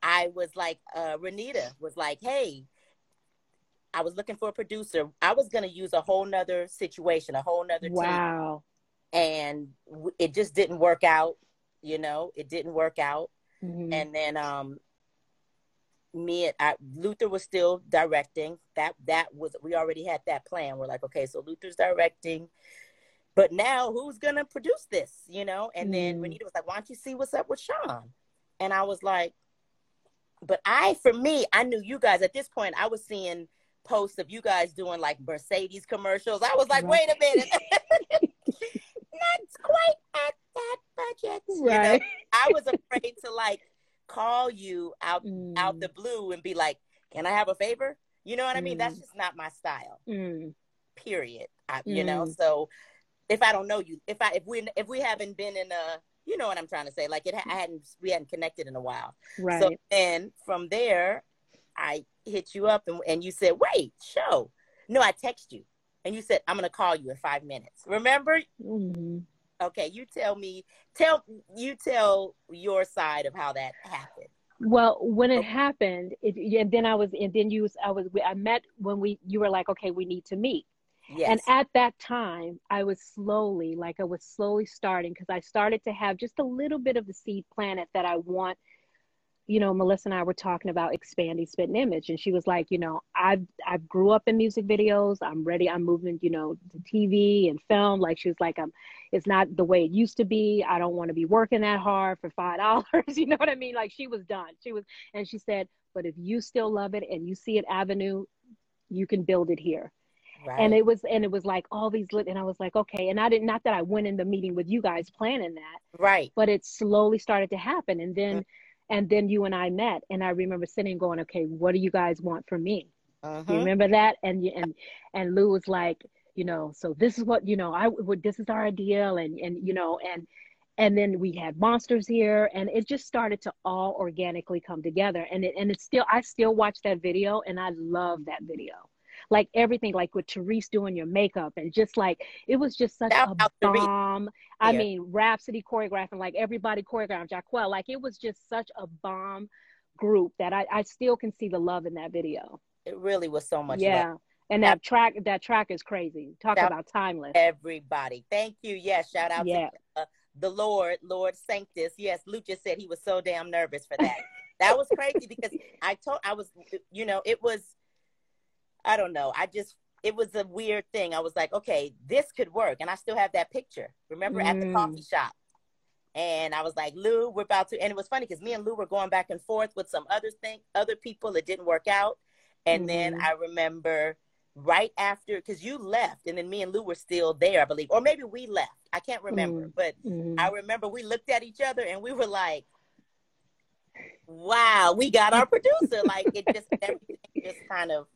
I was like, uh, Renita was like, hey, I was looking for a producer. I was going to use a whole nother situation, a whole nother wow. team. And w- it just didn't work out. You know, it didn't work out. Mm-hmm. And then, um, me and I, Luther was still directing. That that was we already had that plan. We're like, okay, so Luther's directing but now who's gonna produce this you know and then mm. renita was like why don't you see what's up with sean and i was like but i for me i knew you guys at this point i was seeing posts of you guys doing like mercedes commercials i was like wait a minute not quite at that budget right you know? i was afraid to like call you out mm. out the blue and be like can i have a favor you know what i mean that's mm. just not my style mm. period I, you know mm. so if I don't know you, if I if we if we haven't been in a you know what I'm trying to say, like it I hadn't we hadn't connected in a while. Right. So then from there, I hit you up and, and you said, wait, show. No, I text you and you said I'm gonna call you in five minutes. Remember? Mm-hmm. Okay, you tell me. Tell you tell your side of how that happened. Well, when it happened, it, and then I was, and then you, I was, I met when we, you were like, okay, we need to meet. Yes. And at that time, I was slowly, like I was slowly starting because I started to have just a little bit of the seed planet that I want. You know, Melissa and I were talking about expanding spit and image, and she was like, you know, I've I've grew up in music videos. I'm ready. I'm moving, you know, to TV and film. Like she was like, I'm. It's not the way it used to be. I don't want to be working that hard for five dollars. You know what I mean? Like she was done. She was, and she said, but if you still love it and you see an avenue, you can build it here Right. And it was and it was like all these lit and I was like, okay. And I didn't not that I went in the meeting with you guys planning that. Right. But it slowly started to happen. And then mm-hmm. and then you and I met and I remember sitting going, Okay, what do you guys want from me? Uh-huh. You remember that? And and and Lou was like, you know, so this is what, you know, I would this is our ideal and and you know, and and then we had monsters here and it just started to all organically come together and it and it's still i still watch that video and i love that video like everything, like with Therese doing your makeup and just like it was just such a bomb. I yeah. mean, Rhapsody choreographing, like everybody choreographed Jaquel. Like it was just such a bomb group that I, I still can see the love in that video. It really was so much yeah. Love. And that track, that track is crazy. Talk about timeless. Everybody, thank you. Yes, shout out yeah. to uh, the Lord, Lord Sanctus. Yes, Lucha said he was so damn nervous for that. that was crazy because I told I was you know it was I don't know I just it was a weird thing I was like okay this could work and I still have that picture remember at the Mm. coffee shop and I was like Lou we're about to and it was funny because me and Lou were going back and forth with some other thing other people it didn't work out and then Mhm. I remember right after because you left and then me and Lou were still there I believe or maybe we left I can't remember but Mhm. I remember we looked at each other and we were like, "Wow, we got our producer!" Like it just everything just kind of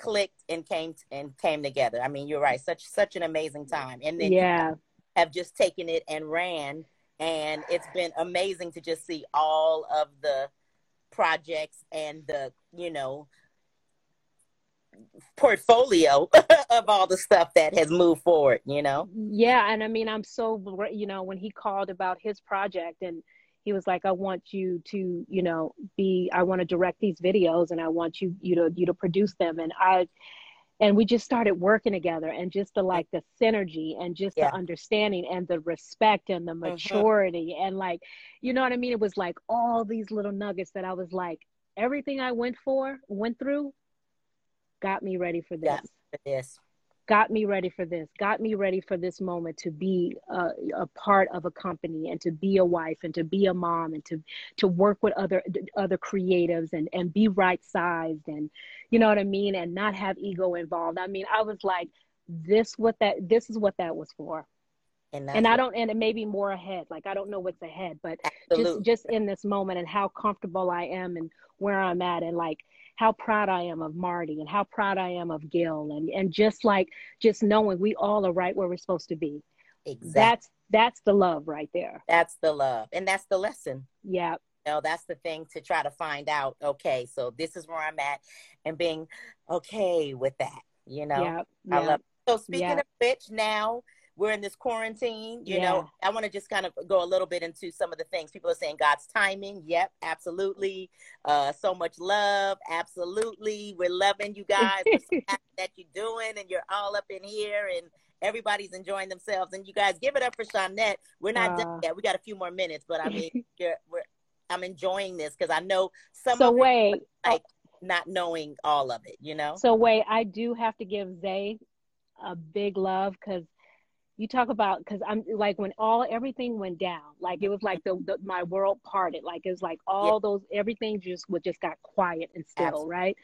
clicked and came and came together. I mean, you're right, such such an amazing time, and then you yeah. have just taken it and ran, and it's been amazing to just see all of the projects and the you know portfolio of all the stuff that has moved forward. You know, Yeah, and I mean, I'm so you know when he called about his project and he was like, "I want you to, you know, be. I want to direct these videos and I want you, you to, you to produce them." And I, and we just started working together and just the like the synergy and just Yeah. the understanding and the respect and the mm-hmm. maturity and like, you know what I mean? It was like all these little nuggets that I was like, everything I went for, went through, got me ready for this for this. Got me ready for this got me ready for this moment to be a, a part of a company and to be a wife and to be a mom and to to work with other other creatives and and be right sized and you know what i mean? And not have ego involved. I mean i was like this what that this is what that was for. And, and i don't and it may be more ahead. Like i don't know what's ahead but absolutely. just just in this moment and how comfortable I am and where I'm at and like how proud I am of Marty and how proud I am of Gil and and just like just knowing we all are right where we're supposed to be. exactly. That's that's the love right there. That's the love. And that's the lesson. Yeah. You know, that's the thing to try to find out, okay, so this is where I'm at and being okay with that, you know. Yeah. I yeah. love So speaking Yeah. of which, now we're in this quarantine, you know, I want to just kind of go a little bit into some of the things. People are saying God's timing. Yep, absolutely. Uh so much love. Absolutely. We're loving you guys. So that you're doing and you're all up in here and everybody's enjoying themselves. And you guys give it up for Shawnette. We're not Uh. done yet. We got a few more minutes, but I mean, you're, we're I'm enjoying this because I know some so wait, like not knowing all of it, you know? so wait, I do have to give Zay a big love because you talk about because I'm like when all everything went down, like it was like the, the my world parted, like it was like all those everything just would just got quiet and still, Absolutely. right?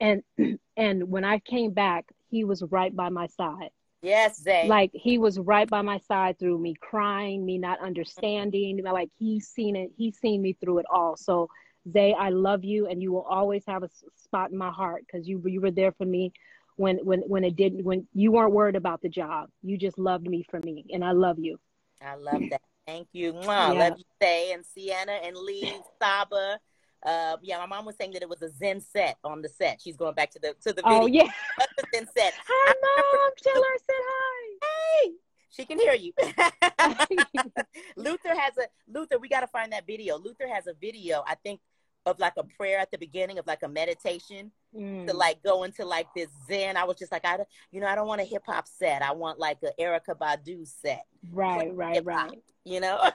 And and when I came back, he was right by my side. Yes, Zay. Like he was right by my side through me crying, me not understanding. Like he's seen it, he's seen me through it all. So Zay, I love you, and you will always have a spot in my heart because you you were there for me when when when it didn't when you weren't worried about the job. You just loved me for me, and I love you. I love that. Thank you. Mwah. Yeah. Love you, Say and Sienna and Lee, Saba. Uh, yeah, my mom was saying that it was a Zen set on the set. She's going back to the to the video. Oh yeah, Zen set? hi mom, tell her I said hi. Hey, she can hear you. Luther has a Luther. We got to find that video. Luther has a video. I think of like a prayer at the beginning of like a meditation Mm. to like go into like this Zen. I was just like, I don't, you know, I don't want a hip hop set. I want like a Erykah Badu set. Right, right, Hip-hop, right. You know.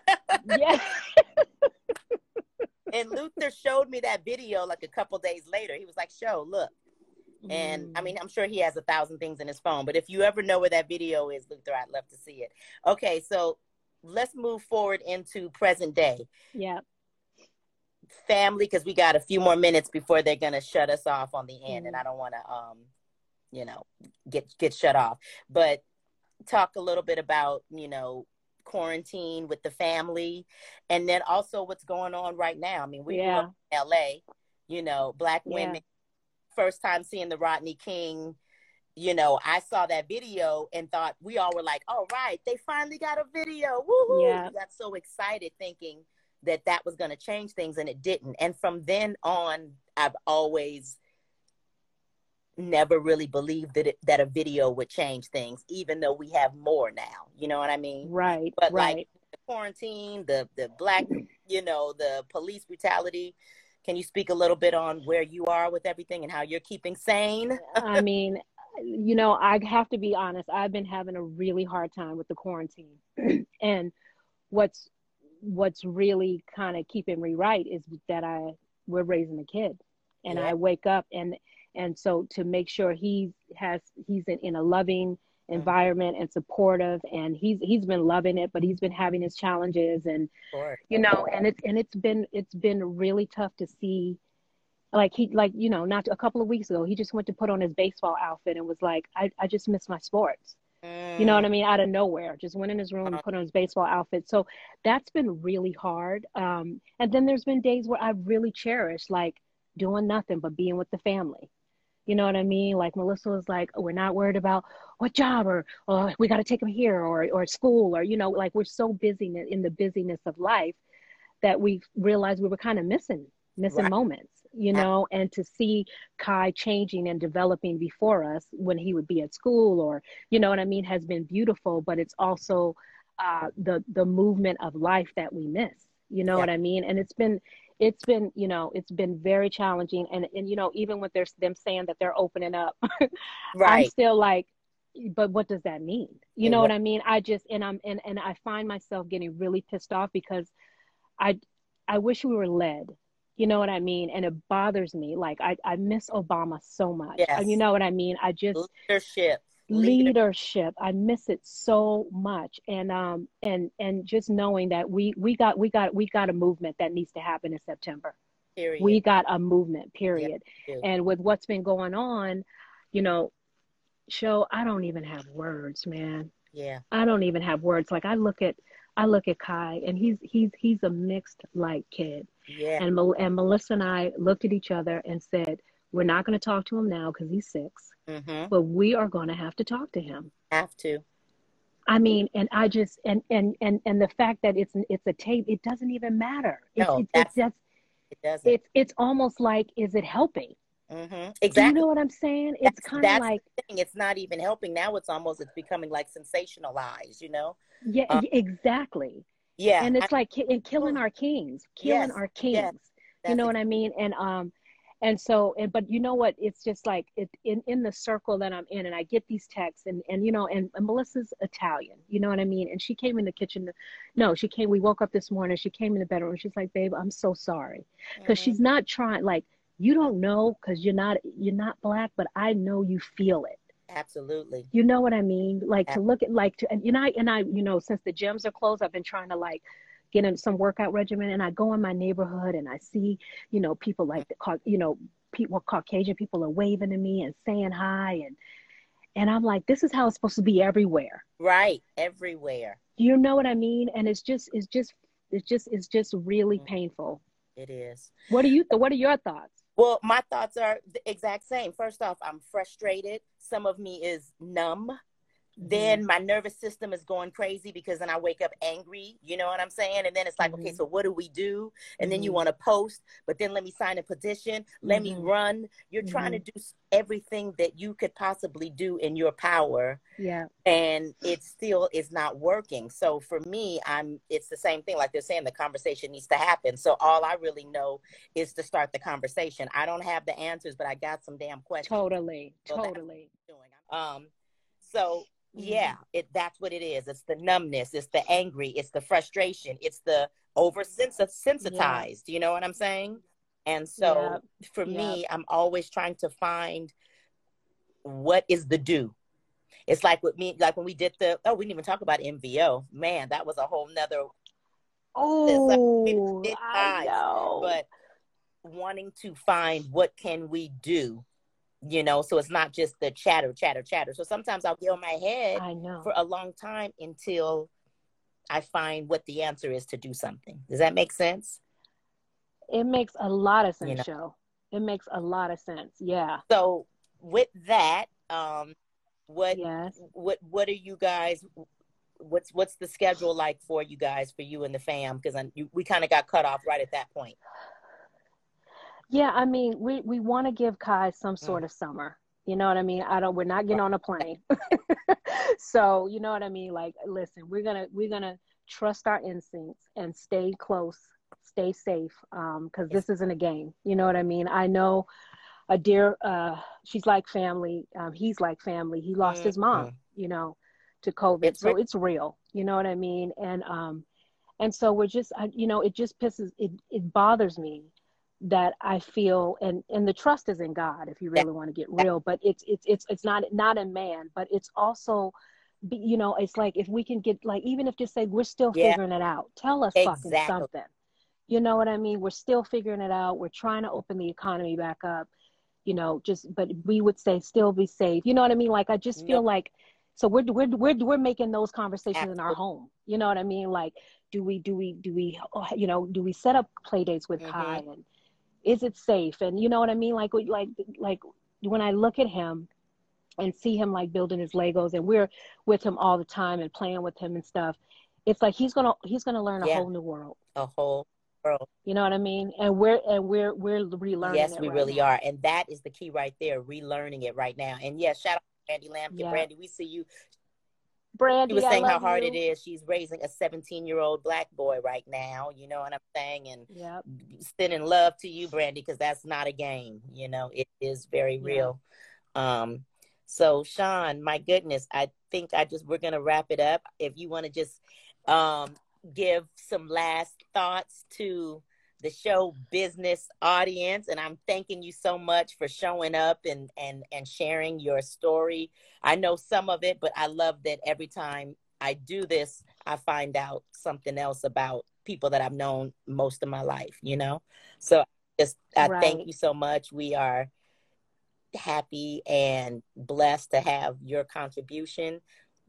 Yeah. and Luther showed me that video like a couple days later. He was like, "Show, look." And I Mm. mean, I'm sure he has a thousand things in his phone, but if you ever know where that video is, Luther, I'd love to see it. Okay, so let's move forward into present day yeah, family because we got a few more minutes before they're gonna shut us off on the end, and Mhm. I don't want to, um, you know, get get shut off. But talk a little bit about you know quarantine with the family, and then also what's going on right now. I mean, we yeah, in L.A. You know, black Yeah. women. First time seeing the Rodney King. You know, I saw that video and thought we all were like, "All right, they finally got a video!" Woohoo! Yeah. We got so excited, thinking that that was going to change things, and it didn't. And from then on, I've always never really believed that it, that a video would change things, even though we have more now. You know what I mean? right, But right. like the quarantine, the the black, you know, the police brutality. Can you speak a little bit on where you are with everything and how you're keeping sane? I mean, you know, I have to be honest. I've been having a really hard time with the quarantine, and what's what's really kind of keeping me right is that I we're raising a kid and Yeah. i wake up and and so to make sure he has he's in, in a loving Mm-hmm. environment and supportive and he's he's been loving it but he's been having his challenges and course. you know and it's and it's been it's been really tough to see like he like you know not a couple of weeks ago he just went to put on his baseball outfit and was like i, I just miss my sports you know what I mean? Out of nowhere, just went in his room and put on his baseball outfit. So that's been really hard. Um, and then there's been days where I've really cherished like doing nothing but being with the family. You know what I mean? Like Melissa was like, oh, we're not worried about what job or, or we got to take him here or, or school or, you know, like we're so busy in- in the busyness of life that we realized we were kind of missing, missing Right. moments, you know, and to see Kai changing and developing before us when he would be at school or, you know what I mean, has been beautiful, but it's also uh, the, the movement of life that we miss, you know Yeah. what I mean? And it's been, it's been, you know, it's been very challenging. And, and, you know, even with their, them saying that they're opening up, I'm still like, but what does that mean? You know what- what I mean? I just, and I'm, and, and I find myself getting really pissed off because I, I wish we were led. You know what I mean? And it bothers me. Like I, I miss Obama so much. Yes. You know what I mean? I just Leadership. Leadership. I miss it so much. And um and and just knowing that we we got we got we got a movement that needs to happen in September. Period. We got a movement, period. And with what's been going on, you know, show I don't even have words, man. yeah. I don't even have words. Like I look at I look at Kai and he's he's he's a mixed like kid. Yeah. And Mel- and Melissa and I looked at each other and said, we're not going to talk to him now because he's 6, Mm-hmm. but we are going to have to talk to him. Have to. I mean, and I just and and and and the fact that it's it's a tape, it doesn't even matter. It's No, it's, that's- It doesn't. it's it's almost like is it helping? mm-hmm. Do you know what I'm saying? It's kind of like the thing. It's not even helping. Now it's almost it's becoming like sensationalized, you know? yeah, Uh, exactly. Yeah. and it's I- like and killing our kings, killing Yes, our kings. yes, you know what I mean? And um, and so and but you know what? It's just like it in in the circle that I'm in, and I get these texts, and and you know, and, and Melissa's Italian, you know what I mean? And she came in the kitchen. No, she came. We woke up this morning. She came in the bedroom. She's like, "Babe, I'm so sorry," because Mhm. she's not trying. Like you don't know because you're not you're not black, but I know you feel it. Absolutely. You know what I mean? Like Yeah. to look at like to and, and I and I you know since the gyms are closed, I've been trying to like get in some workout regimen, and I go in my neighborhood and I see you know people like the you know people Caucasian people are waving to me and saying hi and and I'm like this is how it's supposed to be everywhere. Right. Everywhere. You know what I mean? And it's just it's just it's just it's just really Mhm. painful. It is. What do you what are your thoughts? Well, my thoughts are the exact same. First off, I'm frustrated. Some of me is numb. Then my nervous system is going crazy because then I wake up angry. You know what I'm saying? And then it's like, okay, Mhm. so what do we do? And then you Mhm. want to post, but then let me sign a petition. Let me Mhm. run. You're trying to do everything that you could possibly do in your power Yeah. and it still is not working so for me i'm it's the same thing like they're saying the conversation needs to happen so all i really know is to start the conversation i don't have the answers but i got some damn questions Totally. So Totally. um so yeah mm-hmm. it that's what it is. It's the numbness it's the angry it's the frustration it's the over sensitized you know what i'm saying? And so for me i'm always trying to find what is the do. It's like with me like when we did the oh we didn't even talk about mvo man that was a whole nother Oh, I know. but wanting to find what can we do you know so it's not just the chatter chatter chatter so sometimes i'll get on my head for a long time until i find what the answer is to do something does that make sense It makes a lot of sense, You know. show. It makes a lot of sense. Yeah. so with that um what Yes. what what are you guys what's what's the schedule like for you guys for you and the fam because we kind of got cut off right at that point Yeah, I mean, we we want to give Kai some Mm. sort of summer. You know what I mean? I don't. We're not getting on a plane. so you know what I mean? Like, listen, we're gonna we're gonna trust our instincts and stay close, stay safe, um, because this isn't a game. You know what I mean? I know a dear. Uh, she's like family. Um, he's like family. He lost his mom. Mhm. You know, to COVID. It's so real. it's real. You know what I mean? And um, and so we're just, I, you know, it just pisses it. It bothers me that I feel and and the trust is in God if you really want to get real but it's it's it's it's not not in man but it's also you know it's like if we can get like even if just say we're still Yeah. figuring it out tell us fucking something. You know what I mean? We're still figuring it out. We're trying to open the economy back up you know just but we would say still be safe. You know what I mean? Like I just feel like so we're we're we're we're making those conversations in our home. You know what I mean? Like do we do we do we you know do we set up play dates with Mhm. Kai and is it safe and you know what i mean like like like when i look at him and see him like building his legos and we're with him all the time and playing with him and stuff it's like he's gonna he's gonna learn a Yeah. whole new world A whole world. you know what i mean and we're and we're we're relearning Yes, we right really now. are. And that is the key right there, relearning it right now. And yes, shout out to Brandy Lampkin. Yeah. Brandy, we see you. Brandy She was saying how hard you. it is. She's raising a 17 year old black boy right now. You know what I'm saying? And yep sending love to you, Brandy, because that's not a game. You know, it is very Yeah. real. Um, so Sean, my goodness, I think I just we're gonna wrap it up. If you want to just um give some last thoughts to the show business audience and i'm thanking you so much for showing up and and and sharing your story. I know some of it but i love that every time i do this i find out something else about people that i've known most of my life you know? So just i thank you so much. We are happy and blessed to have your contribution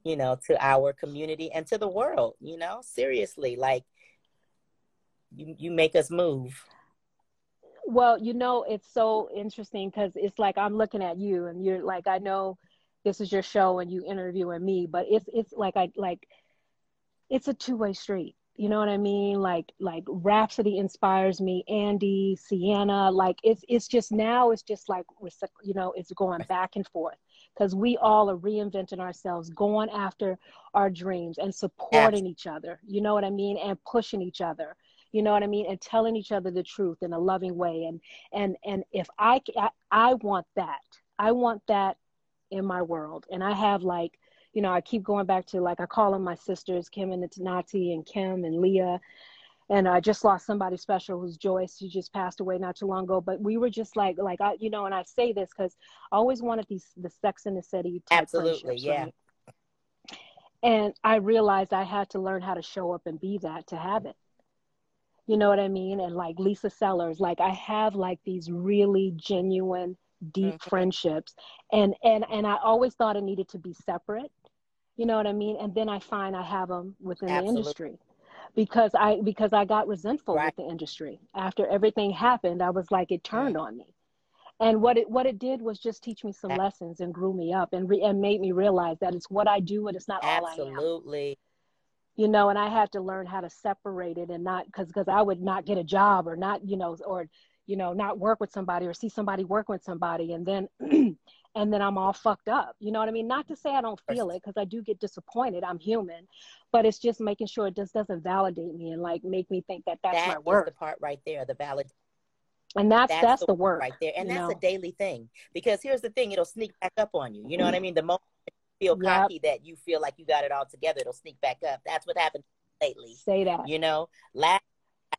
you know to our community and to the world you know? Seriously like you you make us move Well, you know, it's so interesting because it's like I'm looking at you and you're like, I know this is your show and you interviewing me, but it's it's like I like it's a two way street. You know what I mean? Like like Rhapsody inspires me, Andy, Sienna, like it's it's just now it's just like you know, it's going back and forth because we all are reinventing ourselves, going after our dreams and supporting each other. You know what I mean? And pushing each other you know what i mean? And telling each other the truth in a loving way. And and and if I I want that. I want that in my world. And i have like you know i keep going back to like i call them my sisters kim and Nati and kim and leah. And i just lost somebody special who's joyce. She just passed away not too long ago. But we were just like like i you know and i say this because i always wanted these the sex in the city type Absolutely, yeah. right? and i realized i had to learn how to show up and be that to have it you know what I mean? And like Lisa Sellers, like I have like these really genuine, deep Mhm. friendships, and and and I always thought it needed to be separate. You know what I mean? And then I find I have them within Absolutely. the industry because I because I got resentful Right. with the industry after everything happened. I was like it turned on me. And what it what it did was just teach me some lessons and grew me up and re, and made me realize that it's what I do and it's not all I am absolutely you know and i had to learn how to separate it and not because because i would not get a job or not you know or you know not work with somebody or see somebody work with somebody and then and then i'm all fucked up. You know what i mean? Not to say i don't feel it because i do get disappointed. I'm human. But it's just making sure it just doesn't validate me and like make me think that that's That my worth. the part right there the valid and that's that's, the, work work right there. And that's know? a daily thing. Because here's the thing it'll sneak back up on you. You know what mm-hmm. i mean? The moment feel Yep. cocky that you feel like you got it all together it'll sneak back up that's what happened lately say that you know last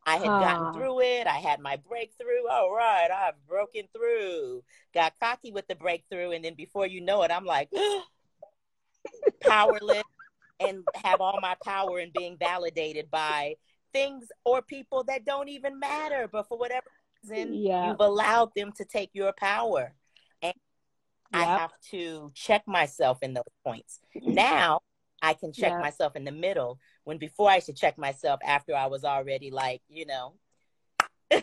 I had gotten through it. I had my breakthrough. All right, I've broken through. Got cocky with the breakthrough, and then before you know it, I'm like powerless and have all my power and being validated by things or people that don't even matter. But for whatever reason, Yeah. you've allowed them to take your power. And I have to check myself in those points. Now I can check Yeah. myself in the middle when before I should check myself after I was already like, you know,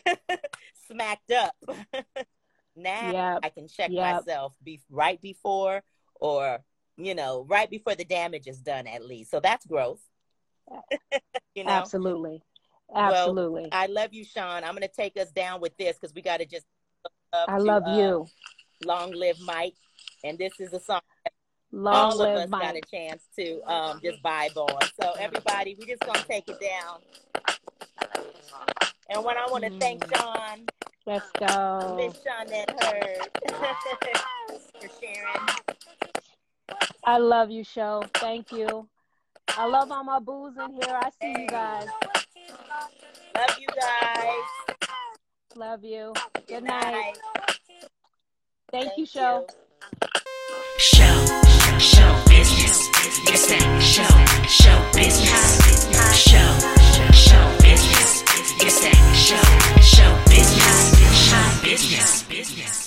smacked up. now Yep. I can check Yep. myself be right before or you know, right before the damage is done at least. So that's growth. you know. absolutely absolutely I love you, Sean. I'm gonna take us down with this because we gotta just love i to, love uh, you Long live Mike. And this is a song long all of live us got a chance to um, just vibe on. So everybody, we just gonna take it down. And when I want to thank Mm. Sean, let's go Miss Shawnette Heard, for sharing. I love you, show. Thank you. I love all my booze in here. I see you guys. Love you guys. Love Love you. Good Good night. night. Thank, Thank you, Show. Show, show business. It's that show, show business. Show, show business. It's that show, show business. Show business.